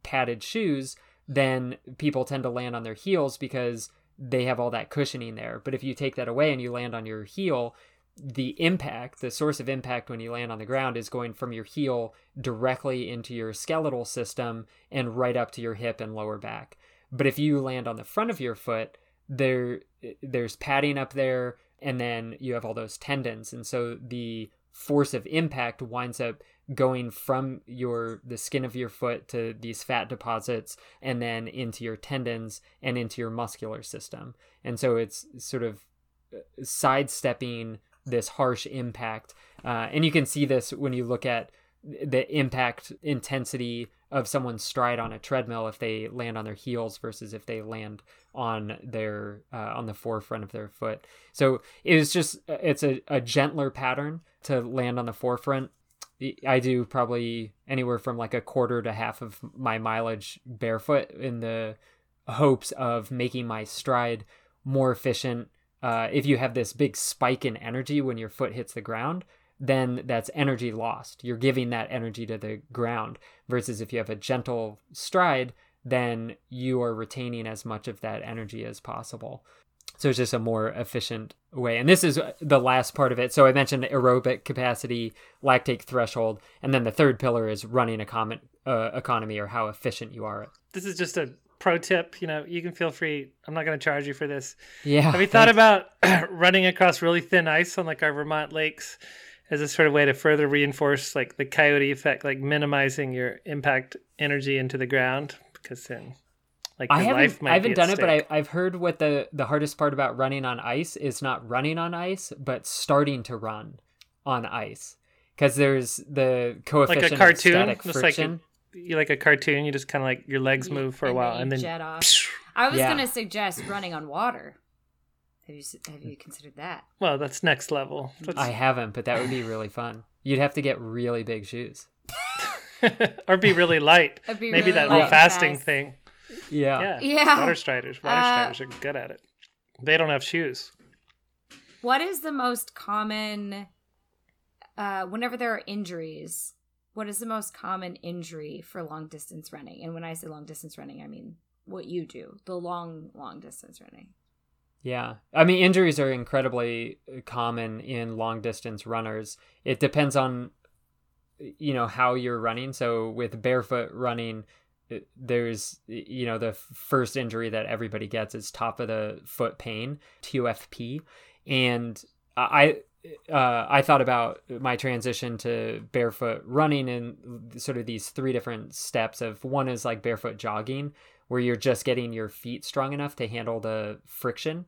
padded shoes then people tend to land on their heels because they have all that cushioning there. But if you take that away and you land on your heel the impact, the source of impact when you land on the ground is going from your heel directly into your skeletal system and right up to your hip and lower back. But if you land on the front of your foot, there there's padding up there and then you have all those tendons. And so the force of impact winds up going from your the skin of your foot to these fat deposits and then into your tendons and into your muscular system. And so it's sort of uh, sidestepping this harsh impact. Uh, and you can see this when you look at the impact intensity of someone's stride on a treadmill if they land on their heels versus if they land on their uh, on the forefront of their foot. So it was just it's a, a gentler pattern to land on the forefront. I do probably anywhere from like a quarter to half of my mileage barefoot in the hopes of making my stride more efficient uh, if you have this big spike in energy when your foot hits the ground, then that's energy lost. You're giving that energy to the ground. Versus if you have a gentle stride, then you are retaining as much of that energy as possible. So it's just a more efficient way. And this is the last part of it. So I mentioned aerobic capacity, lactate threshold, and then the third pillar is running econ- uh, economy or how efficient you are. This is just a pro tip. You know, you can feel free. I'm not going to charge you for this. Yeah. Have you thought about running across really thin ice on like our Vermont lakes as a sort of way to further reinforce like the coyote effect, like minimizing your impact energy into the ground? Because then, like, I your life haven't, might I haven't be at done it, but stake. I, I've heard what the the hardest part about running on ice is not running on ice, but starting to run on ice. Because there's the like coefficient a cartoon, of static friction. like you like a cartoon. You just kind of like your legs move for a while, you and then jet off. I was Yeah. gonna suggest running on water. Have you have you considered that? well, that's next level. That's, I haven't, but that would be really fun. You'd have to get really big shoes. or be really light. Be Maybe really that whole fasting fast. thing. Yeah. Yeah. Yeah. Water striders. Water Uh, striders are good at it. They don't have shoes. What is the most common uh whenever there are injuries? What is the most common injury for long distance running? And when I say long distance running, I mean what you do, the long long distance running. Yeah. I mean, injuries are incredibly common in long distance runners. It depends on, you know, how you're running. So with barefoot running, there's, you know, the first injury that everybody gets is top of the foot pain, TOFP. And I, uh, I thought about my transition to barefoot running in sort of these three different steps of one is like barefoot jogging where you're just getting your feet strong enough to handle the friction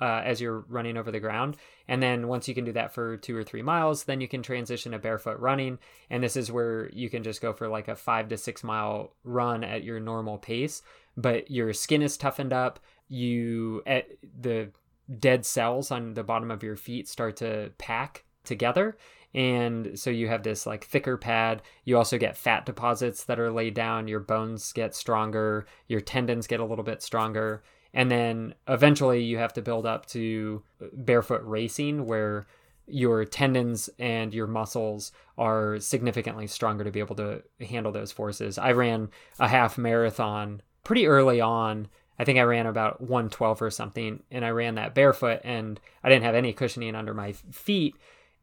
uh, as you're running over the ground. And then once you can do that for two or three miles, then you can transition to barefoot running. And this is where you can just go for like a five to six mile run at your normal pace, but your skin is toughened up. You at the dead cells on the bottom of your feet start to pack together and so you have this like thicker pad you also get fat deposits that are laid down your bones get stronger your tendons get a little bit stronger and then eventually you have to build up to barefoot racing where your tendons and your muscles are significantly stronger to be able to handle those forces. I ran a half marathon pretty early on. I think I ran about 112 or something, and I ran that barefoot, and I didn't have any cushioning under my feet,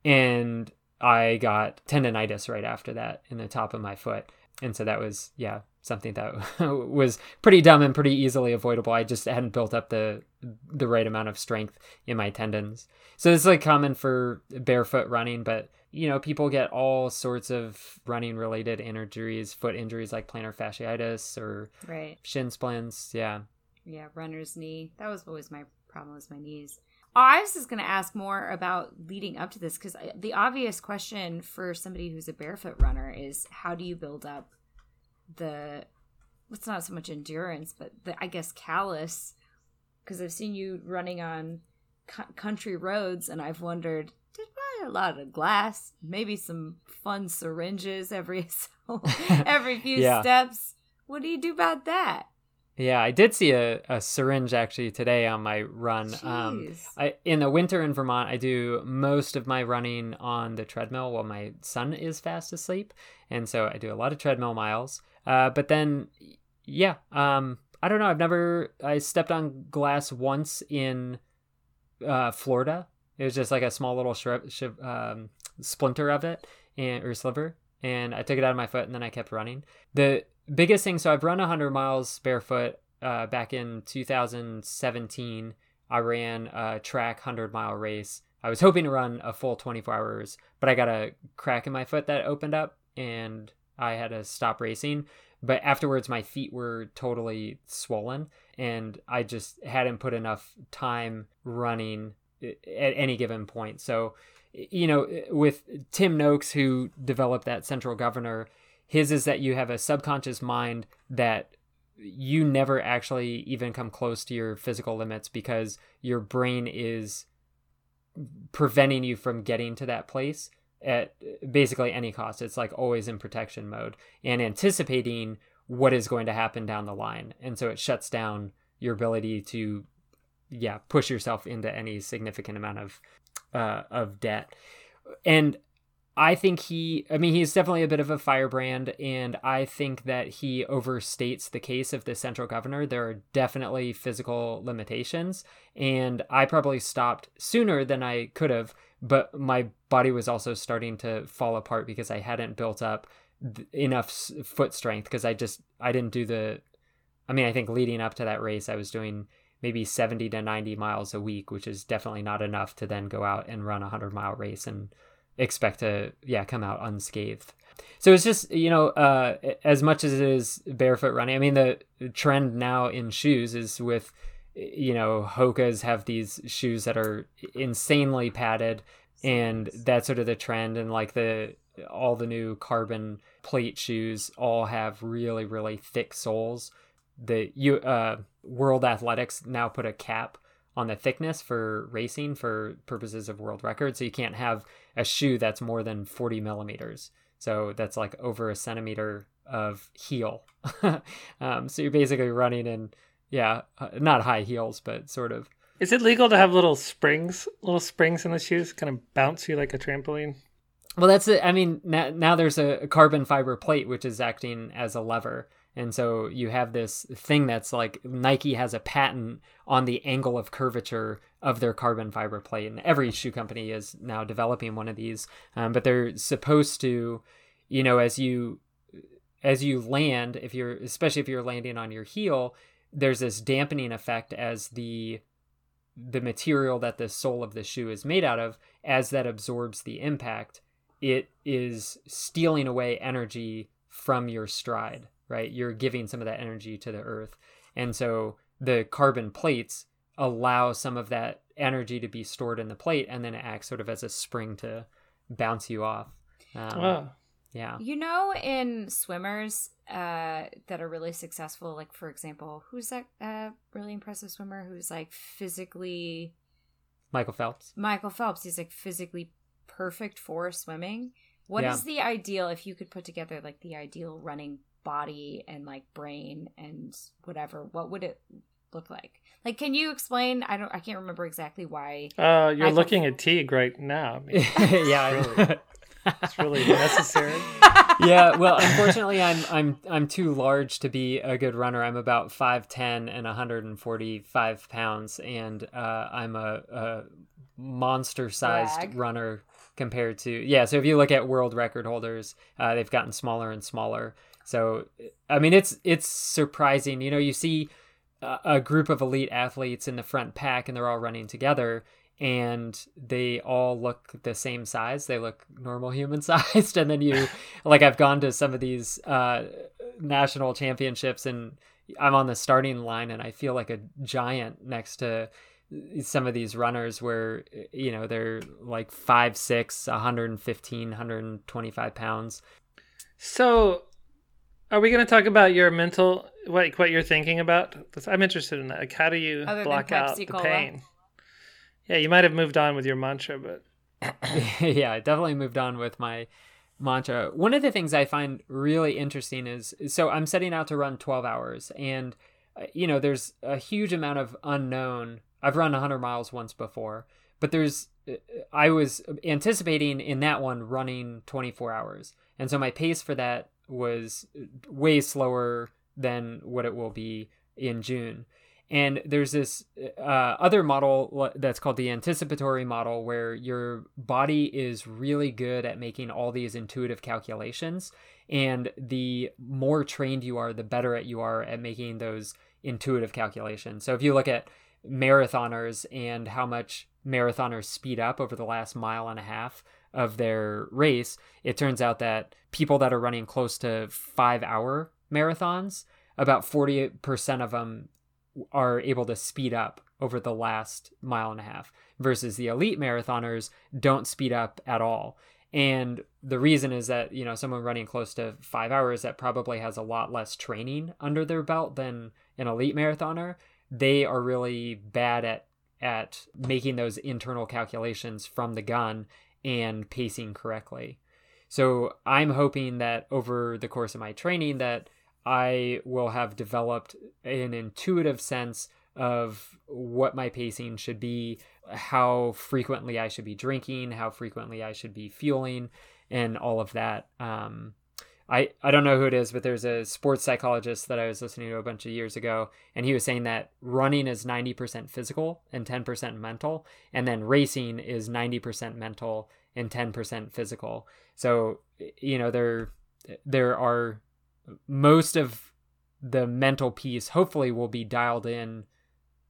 and I got tendonitis right after that in the top of my foot, and so that was yeah something that was pretty dumb and pretty easily avoidable. I just hadn't built up the the right amount of strength in my tendons, so it's like common for barefoot running, but you know people get all sorts of running related injuries, foot injuries like plantar fasciitis or Right. shin splints, yeah. Yeah, runner's knee. That was always my problem was my knees. Oh, I was just going to ask more about leading up to this because uh, the obvious question for somebody who's a barefoot runner is how do you build up the it's not so much endurance, but the I guess callous, because I've seen you running on cu- country roads and I've wondered did my a lot of glass, maybe some fun syringes every every few Yeah. steps. What do you do about that? Yeah, I did see a, a syringe actually today on my run. Um, I, in the winter in Vermont, I do most of my running on the treadmill while my son is fast asleep, and so I do a lot of treadmill miles. Uh, but then, yeah, um, I don't know. I've never I stepped on glass once in uh, Florida. It was just like a small little shri- shi- um, splinter of it, and or sliver, and I took it out of my foot, and then I kept running. The biggest thing, so I've run 100 miles barefoot uh, back in 2017. I ran a track 100 mile race. I was hoping to run a full 24 hours, but I got a crack in my foot that opened up and I had to stop racing. But afterwards, my feet were totally swollen and I just hadn't put enough time running at any given point. So, you know, with Tim Noakes, who developed that central governor, his is that you have a subconscious mind that you never actually even come close to your physical limits because your brain is preventing you from getting to that place at basically any cost. It's like always in protection mode and anticipating what is going to happen down the line. And so it shuts down your ability to yeah, push yourself into any significant amount of uh of debt. And I think he, I mean, he's definitely a bit of a firebrand, and I think that he overstates the case of the central governor. There are definitely physical limitations, and I probably stopped sooner than I could have, but my body was also starting to fall apart because I hadn't built up th- enough s- foot strength because I just, I didn't do the, I mean, I think leading up to that race, I was doing maybe 70 to 90 miles a week, which is definitely not enough to then go out and run a 100 mile race and expect to yeah come out unscathed. So it's just you know uh as much as it is barefoot running i mean the trend now in shoes is with you know hokas have these shoes that are insanely padded and that's sort of the trend and like the all the new carbon plate shoes all have really really thick soles the you uh world athletics now put a cap on the thickness for racing for purposes of world record. So you can't have a shoe that's more than 40 millimeters. So that's like over a centimeter of heel. um, so you're basically running in, yeah, uh, not high heels, but sort of. Is it legal to have little springs, little springs in the shoes, kind of bounce you like a trampoline? Well, that's it. I mean, now, now there's a carbon fiber plate which is acting as a lever. And so you have this thing that's like Nike has a patent on the angle of curvature of their carbon fiber plate. And every shoe company is now developing one of these. Um, but they're supposed to, you know, as you as you land, if you're especially if you're landing on your heel, there's this dampening effect as the the material that the sole of the shoe is made out of, as that absorbs the impact, it is stealing away energy from your stride right? You're giving some of that energy to the earth. And so the carbon plates allow some of that energy to be stored in the plate and then it acts sort of as a spring to bounce you off. Um, Yeah. You know, in swimmers uh, that are really successful, like for example, who's that uh, really impressive swimmer who's like physically Michael Phelps. Michael Phelps? He's like physically perfect for swimming. What is Yeah. the ideal if you could put together like the ideal running body and like brain and whatever? What would it look like? Like, can you explain? I don't. I can't remember exactly why. uh, you're I thought- looking at Teague right now. I mean, yeah. It's really necessary. yeah, well, unfortunately, I'm I'm I'm too large to be a good runner. I'm about five ten and 145 pounds, and uh, I'm a, a monster-sized runner compared to yeah. So if you look at world record holders, uh, they've gotten smaller and smaller. So I mean, it's it's surprising. You know, you see a, a group of elite athletes in the front pack, and they're all running together. And they all look the same size. They look normal human sized. And then you, like, I've gone to some of these uh, national championships, and I'm on the starting line, and I feel like a giant next to some of these runners where you know they're like 5 6 115 125 pounds So, are we going to talk about your mental, like what you're thinking about? I'm interested in that. Like, how do you Other block out the Cola? pain? Yeah, you might have moved on with your mantra, but yeah, I definitely moved on with my mantra. One of the things I find really interesting is so I'm setting out to run 12 hours, and uh, you know, there's a huge amount of unknown. I've run 100 miles once before, but there's uh, I was anticipating in that one running 24 hours, and so my pace for that was way slower than what it will be in June. And there's this uh, other model that's called the anticipatory model, where your body is really good at making all these intuitive calculations. And the more trained you are, the better at you are at making those intuitive calculations. So if you look at marathoners and how much marathoners speed up over the last mile and a half of their race, it turns out that people that are running close to five hour marathons, about 48% of them are able to speed up over the last mile and a half versus the elite marathoners don't speed up at all. And the reason is that, you know, someone running close to five hours that probably has a lot less training under their belt than an elite marathoner, they are really bad at at making those internal calculations from the gun and pacing correctly. So I'm hoping that over the course of my training that I will have developed an intuitive sense of what my pacing should be, how frequently I should be drinking, how frequently I should be fueling, and all of that. Um, I, I don't know who it is, but there's a sports psychologist that I was listening to a bunch of years ago, and he was saying that running is 90% physical and 10% mental, and then racing is 90% mental and 10% physical. So, you know, there there are most of the mental piece hopefully will be dialed in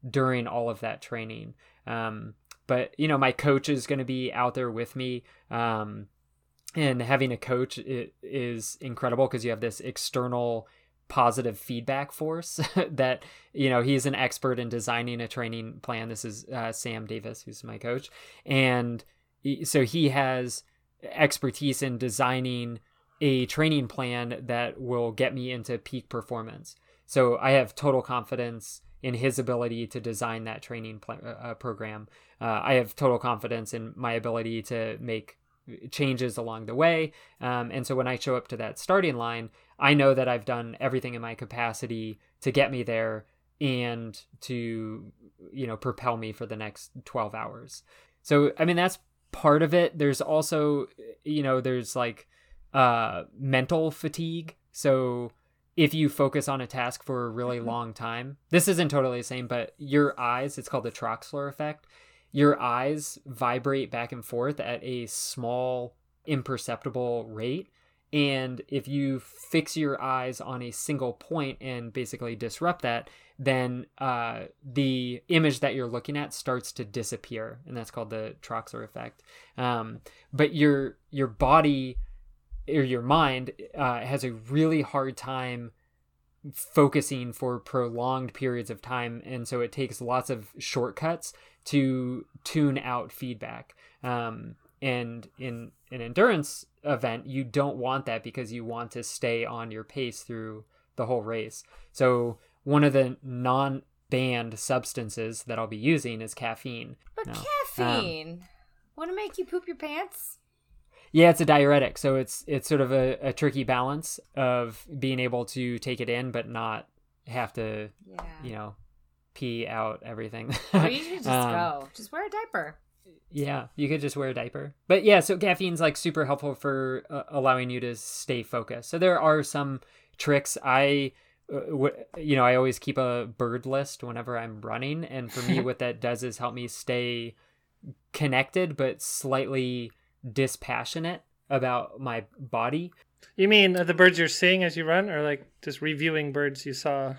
during all of that training. Um, but you know, my coach is going to be out there with me. Um, and having a coach is incredible because you have this external positive feedback force that you know he's an expert in designing a training plan this is uh, sam davis who's my coach and so he has expertise in designing a training plan that will get me into peak performance. So I have total confidence in his ability to design that training pl- uh, uh, program. Uh, I have total confidence in my ability to make changes along the way. Um, and so when I show up to that starting line, I know that I've done everything in my capacity to get me there and to, you know, propel me for the next 12 hours. So, I mean, that's part of it. There's also, you know, there's like, uh, mental fatigue. So if you focus on a task for a really mm-hmm. long time, this isn't totally the same, but your eyes, it's called the Troxler effect. Your eyes vibrate back and forth at a small, imperceptible rate. And if you fix your eyes on a single point and basically disrupt that, then uh, the image that you're looking at starts to disappear, and that's called the Troxler effect. Um, but your your body or your mind uh, has a really hard time focusing for prolonged periods of time and so it takes lots of shortcuts to tune out feedback. Um, and in an endurance event you don't want that because you want to stay on your pace through the whole race. So one of the non banned substances that i'll be using is caffeine. But caffeine um, want to make you poop your pants yeah, it's a diuretic, so it's it's sort of a, a tricky balance of being able to take it in but not have to, yeah. you know, pee out everything. or you should just um, go. Just wear a diaper. Yeah, you could just wear a diaper. But yeah, so caffeine's like super helpful for uh, allowing you to stay focused. So there are some tricks. I, uh, w- you know, I always keep a bird list whenever I'm running, and for me, what that does is help me stay connected, but slightly dispassionate about my body. You mean the birds you're seeing as you run, or like just reviewing birds you saw?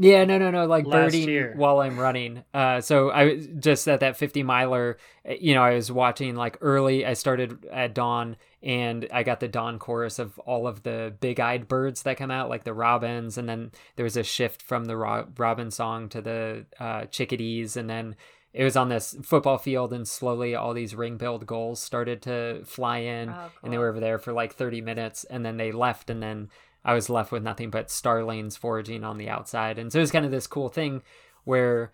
Yeah, no, no, no, like birding year. while I'm running. Uh, so I was just at that 50 miler, you know, I was watching like early. I started at dawn, and I got the dawn chorus of all of the big-eyed birds that come out, like the robins, and then there was a shift from the ro- robin song to the uh, chickadees, and then it was on this football field and slowly all these ring-billed gulls started to fly in oh, cool. and they were over there for like 30 minutes and then they left and then i was left with nothing but starlings foraging on the outside and so it was kind of this cool thing where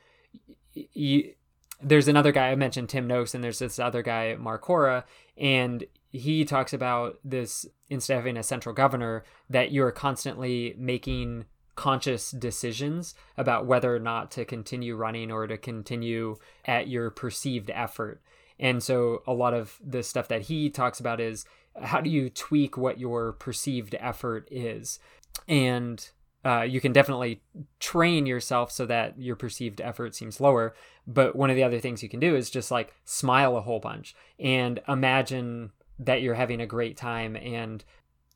you there's another guy I mentioned, Tim Noakes, and there's this other guy, Marcora, and he talks about this instead of having a central governor that you're constantly making conscious decisions about whether or not to continue running or to continue at your perceived effort. And so a lot of the stuff that he talks about is how do you tweak what your perceived effort is? And uh, you can definitely train yourself so that your perceived effort seems lower. But one of the other things you can do is just like smile a whole bunch and imagine that you're having a great time and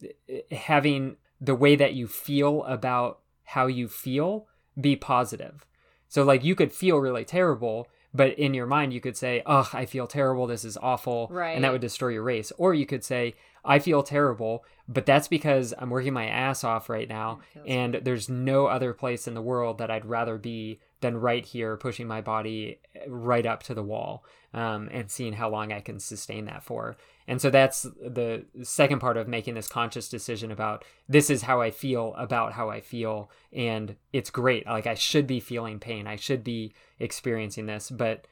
uh, having the way that you feel about how you feel be positive. So, like, you could feel really terrible, but in your mind, you could say, "Ugh, I feel terrible. This is awful," Right. and that would destroy your race. Or you could say, "I feel terrible, but that's because I'm working my ass off right now, and there's no other place in the world that I'd rather be than right here, pushing my body right up to the wall, um, and seeing how long I can sustain that for." And so that's the second part of making this conscious decision about this is how I feel about how I feel. And it's great. Like I should be feeling pain. I should be experiencing this. But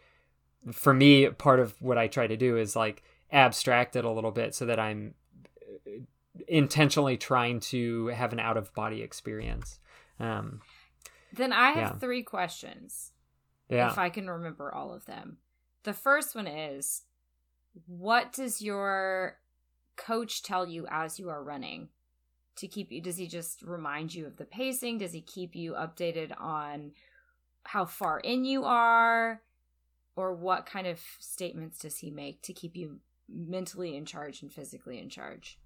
for me, part of what I try to do is like abstract it a little bit so that I'm uh, intentionally trying to have an out of body experience. Um, Then I have Yeah. three questions. yeah. if I can remember all of them. The first one is what does your coach tell you as you are running to keep you does he just remind you of the pacing does he keep you updated on how far in you are or what kind of statements does he make to keep you mentally in charge and physically in charge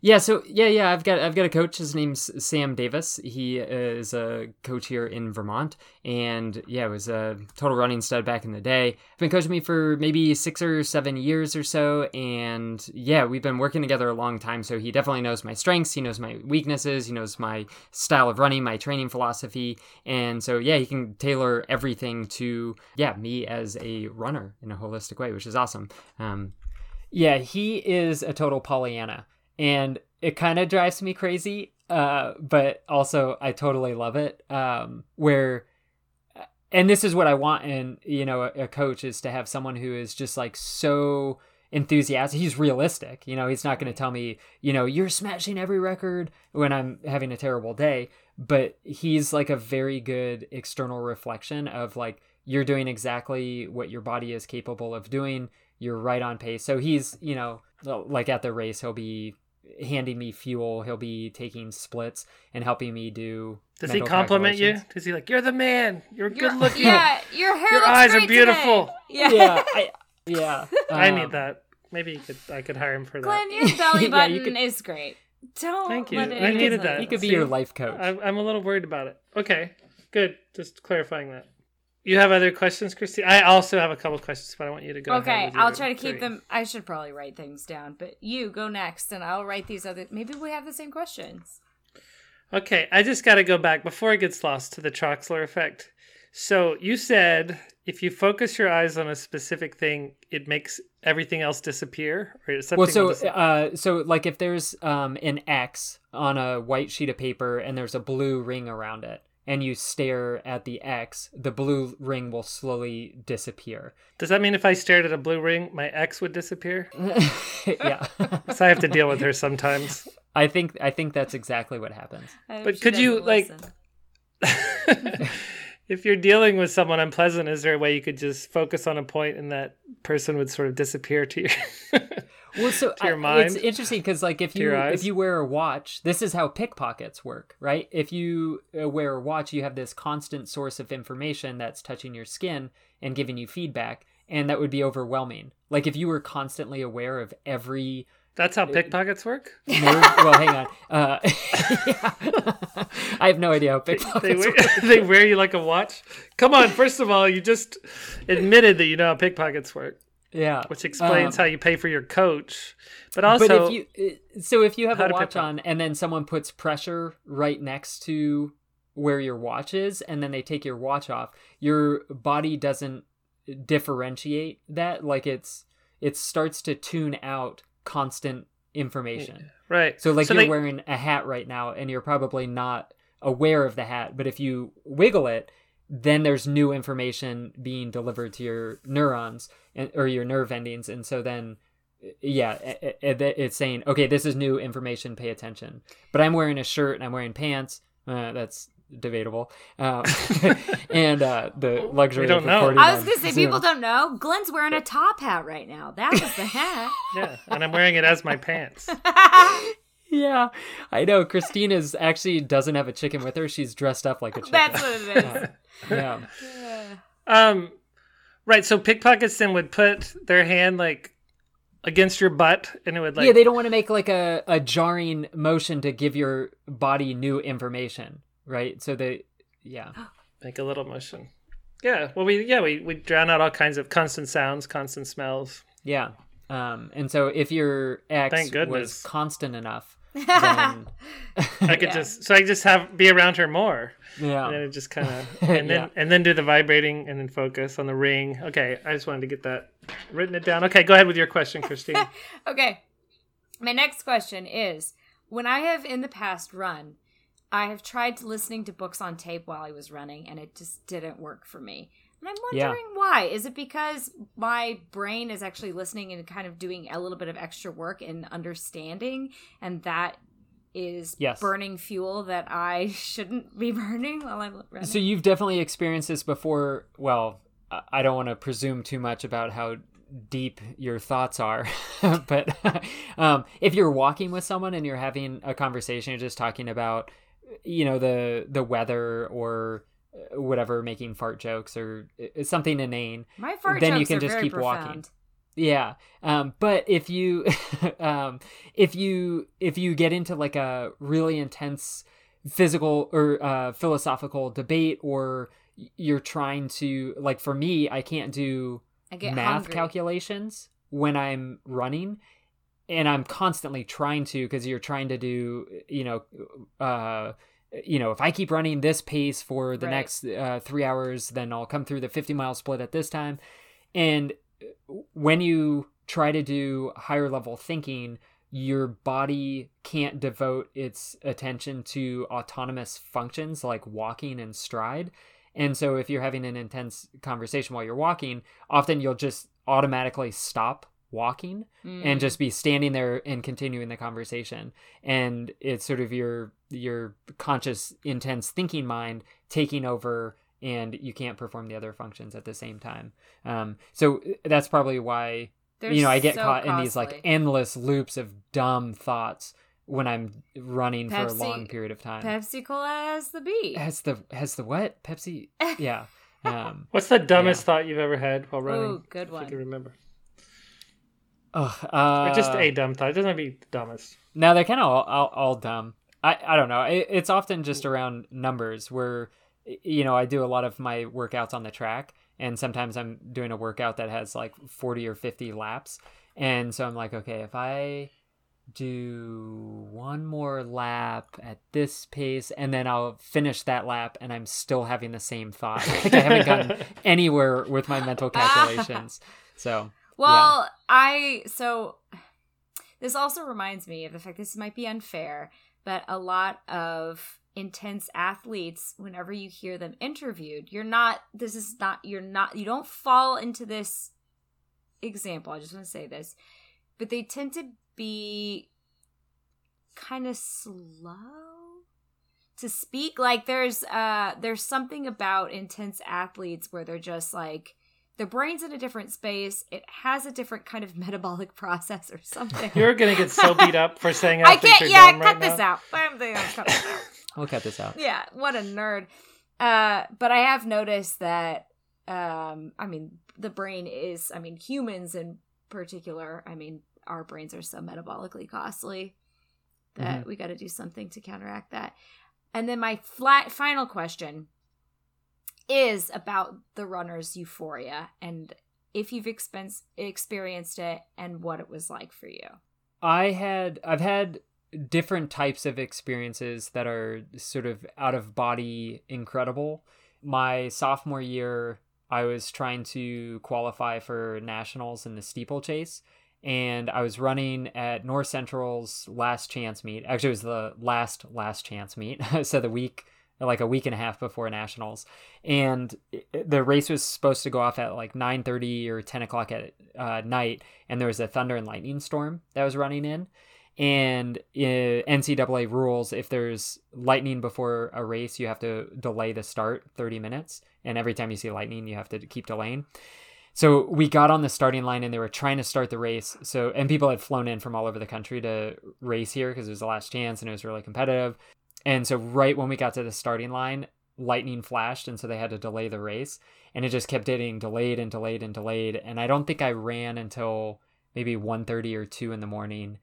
Yeah, so yeah, yeah, I've got I've got a coach. His name's Sam Davis. He is a coach here in Vermont, and yeah, was a total running stud back in the day. Been coaching me for maybe six or seven years or so, and yeah, we've been working together a long time. So he definitely knows my strengths. He knows my weaknesses. He knows my style of running, my training philosophy, and so yeah, he can tailor everything to yeah me as a runner in a holistic way, which is awesome. Um, yeah, he is a total Pollyanna and it kind of drives me crazy uh but also i totally love it um where and this is what i want in you know a, a coach is to have someone who is just like so enthusiastic he's realistic you know he's not going to tell me you know you're smashing every record when i'm having a terrible day but he's like a very good external reflection of like you're doing exactly what your body is capable of doing you're right on pace so he's you know like at the race he'll be handing me fuel he'll be taking splits and helping me do Does he compliment you? Does he like, you're the man. You're You're- good looking. yeah your hair Your looks eyes are beautiful. today. yeah, yeah I, yeah I um, need that. Maybe you could. I could hire him for that. glenn your belly Yeah, button you could- is great don't Thank you. let it I needed that. he could be See? your life coach I'm, I'm a little worried about it. Okay, good. Just clarifying that. You have other questions, Christy? I also have a couple questions, but I want you to go. Okay, ahead I'll try to keep three. them. I should probably write things down, but you go next, and I'll write these other. Maybe we have the same questions. Okay, I just got to go back before it gets lost to the Troxler effect. So you said if you focus your eyes on a specific thing, it makes everything else disappear, or something. well so dis- uh so like if there's um an x on a white sheet of paper and there's a blue ring around it and you stare at the x the blue ring will slowly disappear Does that mean if I stared at a blue ring, my ex would disappear? yeah So I have to deal with her sometimes. i think i think that's exactly what happens But could you, doesn't like- if you're dealing with someone unpleasant, is there a way you could just focus on a point and that person would sort of disappear to you? Well so I- it's interesting because like if you if you wear a watch this is how pickpockets work right if you uh, wear a watch you have this constant source of information that's touching your skin and giving you feedback and that would be overwhelming like if you were constantly aware of every That's how pickpockets work. well hang on uh yeah. i have no idea how pickpockets They wear, work they wear you like a watch. Come on, first of all, you just admitted that you know how pickpockets work, yeah which explains Um, how you pay for your coach. But also, but if you so if you have a watch on and then someone puts pressure right next to where your watch is and then they take your watch off your body doesn't differentiate that like it's it starts to tune out constant information right? so like you're they- wearing a hat right now and you're probably not aware of the hat but if you wiggle it then there's new information being delivered to your neurons and, or your nerve endings and so then yeah it, it, it's saying okay this is new information pay attention but i'm wearing a shirt and i'm wearing pants uh, that's debatable um, and uh, the luxury We don't know. I was gonna say Zoom. people don't know. Glenn's wearing a top hat right now. That was the hat. Yeah, and I'm wearing it as my pants. yeah i know christine is actually doesn't have a chicken with her she's dressed up like a chicken That's what it is. yeah Um, right. So pickpockets then would put their hand like against your butt, and it would like yeah, they don't want to make like a, a jarring motion to give your body new information, right? So they, yeah, make a little motion. Yeah. Well, we yeah we we drown out all kinds of constant sounds, constant smells. yeah. Um, and so if your ex was constant enough, then I could just so I just have be around her more, yeah, and then it just kind of and then Yeah. and then do the vibrating and then focus on the ring. Okay, I just wanted to get that written it down. Okay, go ahead with your question, Christine. Okay. My next question is when I have in the past run, I have tried listening to books on tape while I was running and it just didn't work for me. And I'm Yeah. wondering why. Is it because my brain is actually listening and kind of doing a little bit of extra work in understanding and that is Yes. burning fuel that I shouldn't be burning while I'm running? So you've definitely experienced this before. Well, I- don't want to presume too much about how deep your thoughts are, but um, if you're walking with someone and you're having a conversation, you're just talking about, you know, the the weather or whatever, making fart jokes or something inane. my fart then you can are just keep walking. Yeah. Um, but if you um, if you if you get into like a really intense physical or uh, philosophical debate or you're trying to like for me I can't do I math hungry. calculations when I'm running and I'm constantly trying to because you're trying to do you know uh you know if I keep running this pace for the Right. next uh, 3 hours then I'll come through the 50 mile split at this time and when you try to do higher level thinking your body can't devote its attention to autonomous functions like walking and stride and so if you're having an intense conversation while you're walking, often you'll just automatically stop walking Mm. and just be standing there and continuing the conversation. And it's sort of your your conscious intense thinking mind taking over and you can't perform the other functions at the same time. Um, so that's probably why They're you know I get so caught in these like endless loops of dumb thoughts when I'm running for a long period of time. Pepsi Cola has the beat. has the has the what Pepsi? Yeah. Um, What's the dumbest Yeah. thought you've ever had while running? Ooh, good If you can one. remember. Ugh, uh, Or just a dumb thought. It doesn't have to be the dumbest. No, they're kind of all, all, all dumb. I, I don't know. It, it's often just around numbers where, you know, I do a lot of my workouts on the track, and sometimes I'm doing a workout that has like 40 or 50 laps. And so I'm like, okay, if I do one more lap at this pace, and then I'll finish that lap, and I'm still having the same thought. Like I haven't gotten anywhere with my mental calculations. So, Well, I so this also reminds me of the fact this might be unfair, but a lot of intense athletes whenever you hear them interviewed, you're not this is not you're not you don't fall into this example. I just want to say this. But they tend to be kind of slow to speak like there's uh there's something about intense athletes where they're just like the brain's in a different space. It has a different kind of metabolic process or something. You're gonna get so beat up for saying i athletes can't are yeah cut right this now. out. I'm thinking I'll cut this out. We'll cut this out. yeah what a nerd. Uh but i have noticed that um i mean the brain is i mean humans in particular i mean our brains are so metabolically costly that we got to do something to counteract that. And then my flat final question is about the runner's euphoria and if you've expense, experienced it and what it was like for you I had I've had different types of experiences that are sort of out of body incredible. My sophomore year, I was trying to qualify for nationals in the steeplechase and I was running at North Central's last chance meet. Actually, it was the last last chance meet. so the week like a week and a half before nationals. And the race was supposed to go off at like 9.30 or 10 o'clock at uh, night and there was a thunder and lightning storm that was running in. And uh, ncaa rules if there's lightning before a race you have to delay the start 30 minutes. And every time you see lightning you have to keep delaying. So we got on the starting line and they were trying to start the race. So and people had flown in from all over the country to race here because it was the last chance and it was really competitive and so right when we got to the starting line, lightning flashed and so they had to delay the race. And it just kept getting delayed and delayed and delayed. And I don't think I ran until maybe 1:30 or 2 in the morning.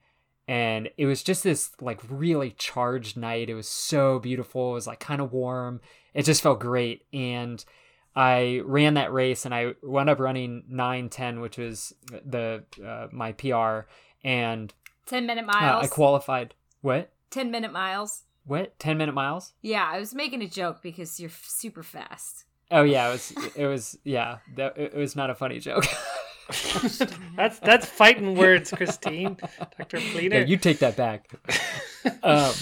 And it was just this like really charged night. It was so beautiful. It was like kind of warm. It just felt great. And I ran that race and I wound up running 9:10 which was the uh, my PR and 10 minute uh, miles. I qualified. What? 10 minute miles. What 10 minute miles Yeah, I was making a joke because you're f- super fast. Oh yeah, it was. It was. Yeah, that, it was not a funny joke. that's that's fighting words, Christine. Dr. yeah, you take that back. um,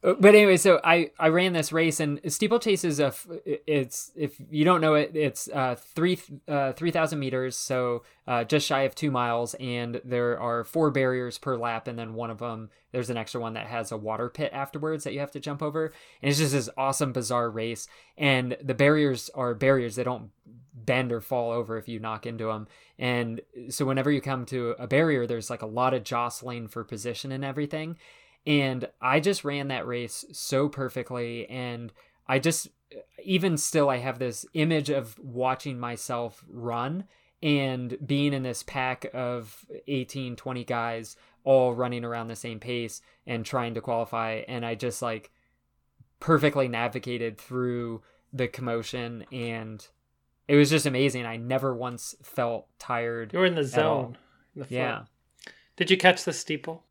but anyway, so I I ran this race and steeplechase is a it's if you don't know it, it's uh three uh three thousand meters, so uh just shy of two miles, and there are four barriers per lap, and then one of them there's an extra one that has a water pit afterwards that you have to jump over, and it's just this awesome bizarre race, and the barriers are barriers they don't bend or fall over if you knock into them. And so whenever you come to a barrier, there's like a lot of jostling for position and everything. And I just ran that race so perfectly. And I just, even still, I have this image of watching myself run and being in this pack of 18, 20 guys all running around the same pace and trying to qualify. And I just like perfectly navigated through the commotion and it was just amazing. I never once felt tired. You were in the zone. in the. Yeah, Did you catch the steeple?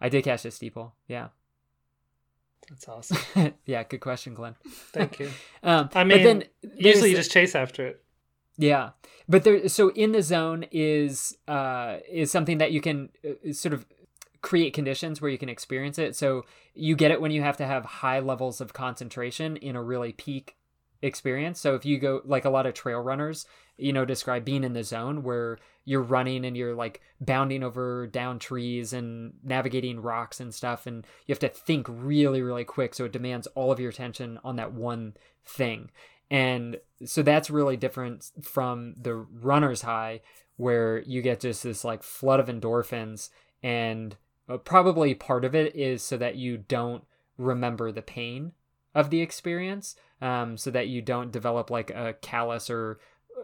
I did catch a steeple. Yeah, That's awesome. yeah. Good question, Glenn. Thank you. Um, I but mean, then Usually you just chase after it. Yeah, but there. So in the zone is uh is something that you can uh, sort of create conditions where you can experience it. So you get it when you have to have high levels of concentration in a really peak experience. So if you go like a lot of trail runners, you know, describe being in the zone where you're running and you're like bounding over down trees and navigating rocks and stuff and you have to think really really quick so it demands all of your attention on that one thing. And so that's really different from the runner's high where you get just this like flood of endorphins and uh, probably part of it is so that you don't remember the pain of the experience um, so that you don't develop like a callus or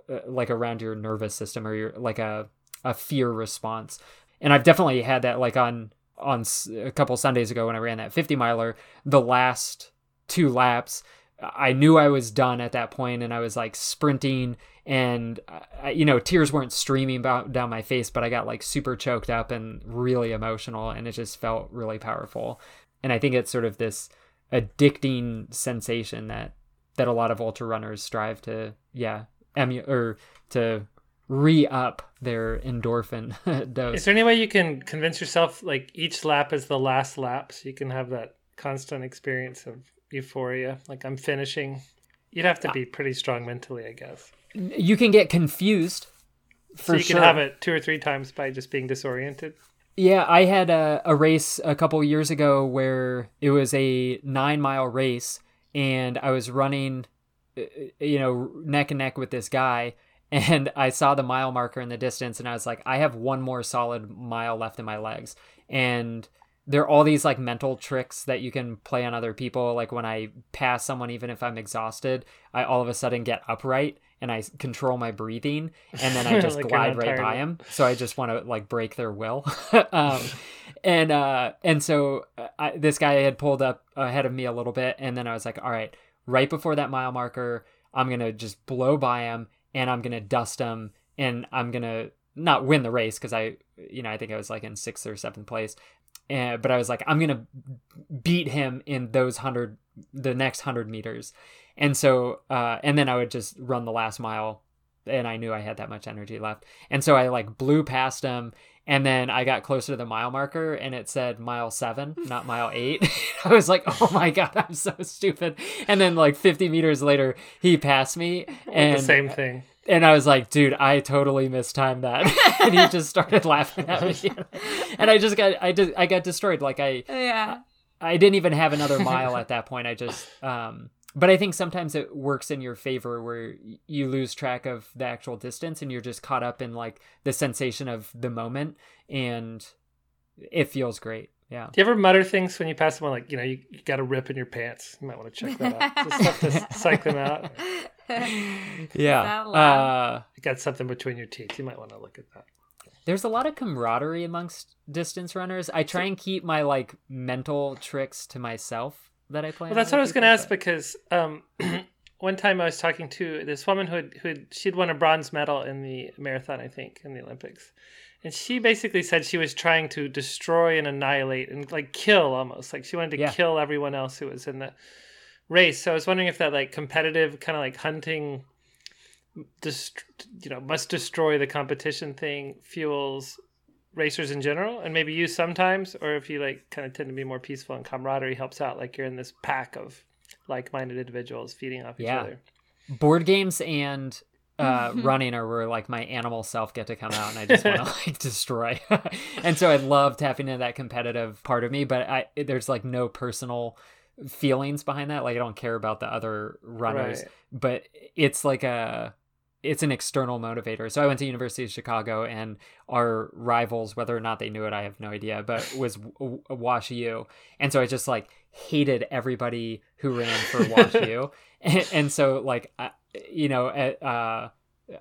Uh, like around your nervous system or your like a, a fear response. And i've definitely had that like on on a couple sundays ago when i ran that 50 miler the last two laps i knew i was done at that point and i was like sprinting and I, you know tears weren't streaming down my face but i got like super choked up and really emotional and it just felt really powerful. And i think it's sort of this addicting sensation that that a lot of ultra runners strive to yeah emu or to re-up their endorphin dose Is there any way you can convince yourself like each lap is the last lap so you can have that constant experience of euphoria? Like I'm finishing. You'd have to be pretty strong mentally, I guess. you can get confused for so you sure can have it two or three times by just being disoriented. Yeah, I had a, a race a couple years ago where it was a nine mile race, and I was running, you know, neck and neck with this guy, and I saw the mile marker in the distance, and I was like, I have one more solid mile left in my legs, and there are all these like mental tricks that you can play on other people. Like when I pass someone, even if I'm exhausted, I all of a sudden get upright and I control my breathing, and then I just Like glide right by him. So I just want to like break their will. um, and uh, and so uh, I, this guy had pulled up ahead of me a little bit, and then I was like, all right, right before that mile marker, I'm gonna just blow by him, and I'm gonna dust him, and I'm gonna not win the race because I, you know, I think I was like in sixth or seventh place, and but I was like, I'm gonna beat him in those hundred, the next hundred meters, and so, uh, and then I would just run the last mile, and I knew I had that much energy left, and so I like blew past him, And then I got closer to the mile marker and it said mile seven, not mile eight. I was like, oh my God, I'm so stupid. And then, like 50 meters later, he passed me. And the same thing. and I was like, dude, I totally mistimed that. and he just started laughing at me. and I just got, I just, I got destroyed. Like I, Yeah. I didn't even have another mile at that point. I just, um, but I think sometimes it works in your favor where you lose track of the actual distance and you're just caught up in like the sensation of the moment and it feels great. Yeah. Do you ever mutter things when you pass someone like, you know, you, you got a rip in your pants? You might want to check that out. Just have to psych them out. Yeah. Uh. You got something between your teeth. You might want to look at that. there's a lot of camaraderie amongst distance runners. I try and keep my like mental tricks to myself that I. Well, that's what I was going to ask because um, one time I was talking to this woman who had, who had, she'd won a bronze medal in the marathon, I think, in the Olympics, and she basically said she was trying to destroy and annihilate and like kill almost like she wanted to Yeah. kill everyone else who was in the race. So I was wondering if that like competitive kind of like hunting, dest- you know, must destroy the competition thing fuels racers in general and maybe you sometimes or if you like kind of tend to be more peaceful and camaraderie helps out like you're in this pack of like-minded individuals feeding off each Yeah. other board games and uh, running are where like my animal self get to come out and I just want to like destroy. and so I love tapping into that competitive part of me, but I there's like no personal feelings behind that. Like I don't care about the other runners, Right. but it's like a it's an external motivator. So I went to University of Chicago and our rivals, whether or not they knew it, I have no idea, but was Wash U. And so I just like hated everybody who ran for Wash U. and, and so like, I, you know, at, uh,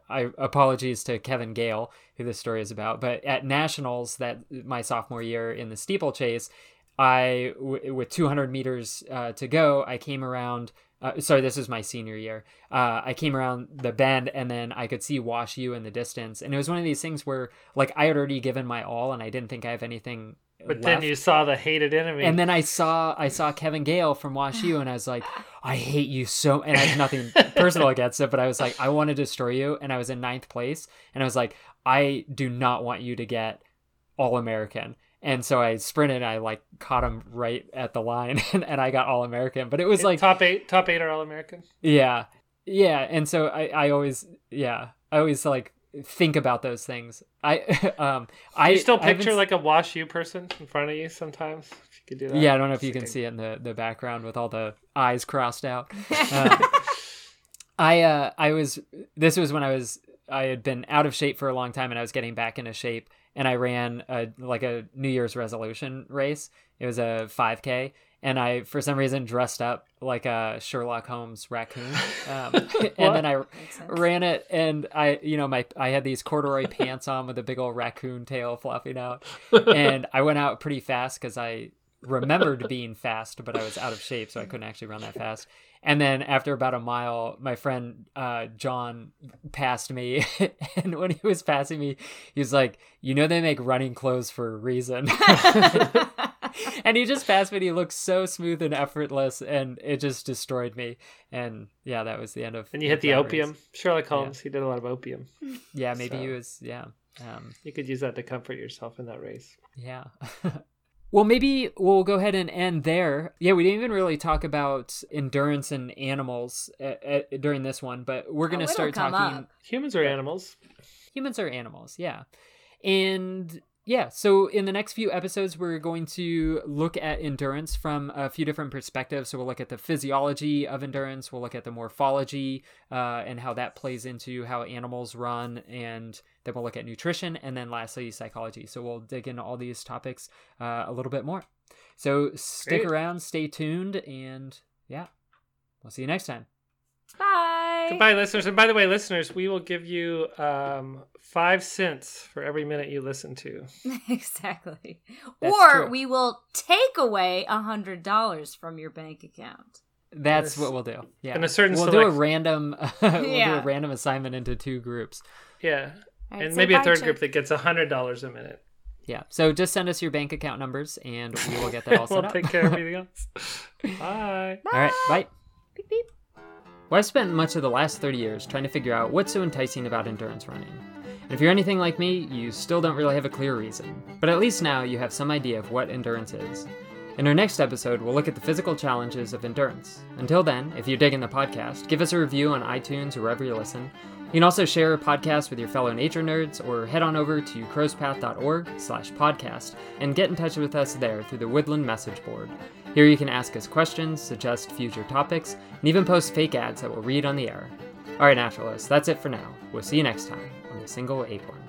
I apologies to Kevin Gale, who this story is about, but at nationals that my sophomore year in the steeplechase, I w- with 200 meters uh, to go, I came around. Uh, sorry, this was my senior year. Uh, I came around the bend, and then I could see Wash U in the distance, and it was one of these things where, like, I had already given my all, and I didn't think I have anything. but left. then you saw the hated enemy And then I saw I saw Kevin Gale from Wash U, and I was like, I hate you so. And I have nothing personal against it, but I was like, I want to destroy you. And I was in ninth place, and I was like, I do not want you to get All American. And so I sprinted. And I like caught him right at the line, and, and I got All American. But it was like, top eight top eight are all american yeah, yeah. And so I I always yeah I always like think about those things. I um I you still picture s- like a wash you person in front of you sometimes if you could do that Yeah, I don't know if you can see it in the, the background with all the eyes crossed out. Um, I uh I was this was when I was I had been out of shape for a long time and I was getting back into shape and I ran a like a New Year's resolution race. It was a 5K and I for some reason dressed up like a Sherlock Holmes raccoon. Um, and then I ran it and I you know my I had these corduroy pants on with a big old raccoon tail flopping out and I went out pretty fast because I remembered being fast, but I was out of shape, so I couldn't actually run that fast. And then after about a mile, my friend uh, John passed me, and when he was passing me, he was like, "You know, they make running clothes for a reason." and he just passed me. and He looked so smooth and effortless, and it just destroyed me. And yeah, that was the end of. and you hit the opium race. sherlock holmes he did a lot of opium Yeah, maybe he was. Yeah. Um, you could use that to comfort yourself in that race Yeah. well, maybe we'll go ahead and end there. Yeah, we didn't even really talk about endurance and animals uh, uh, during this one, but we're going to Oh, start talking. up. humans are animals Humans are animals, yeah. And yeah, so in the next few episodes, we're going to look at endurance from a few different perspectives. So we'll look at the physiology of endurance, we'll look at the morphology uh, and how that plays into how animals run, and then we'll look at nutrition, and then lastly, psychology. So we'll dig into all these topics uh, a little bit more. So stick Great. around, stay tuned, and yeah, we'll see you next time. Bye. Goodbye, listeners. And by the way, listeners, we will give you um, five cents for every minute you listen to. exactly. That's or true. we will take away a hundred dollars from your bank account. That's what we'll do. Yeah, And a certain we'll do a random we'll do a random assignment into two groups. Yeah. All right, and say maybe a third Chip. group that gets a hundred dollars a minute. Yeah. So just send us your bank account numbers and we will get that all set we'll up. take care of everything else. Bye. all right. Bye. Beep, beep. Well, I've spent much of the last 30 years trying to figure out what's so enticing about endurance running. And if you're anything like me, you still don't really have a clear reason. But at least now you have some idea of what endurance is. In our next episode, we'll look at the physical challenges of endurance. Until then, if you're digging the podcast, give us a review on iTunes or wherever you listen. You can also share a podcast with your fellow nature nerds or head on over to crowspath.org slash podcast and get in touch with us there through the Woodland message board. Here you can ask us questions, suggest future topics, and even post fake ads that we'll read on the air. Alright, naturalists, that's it for now. We'll see you next time on The Single Acorn.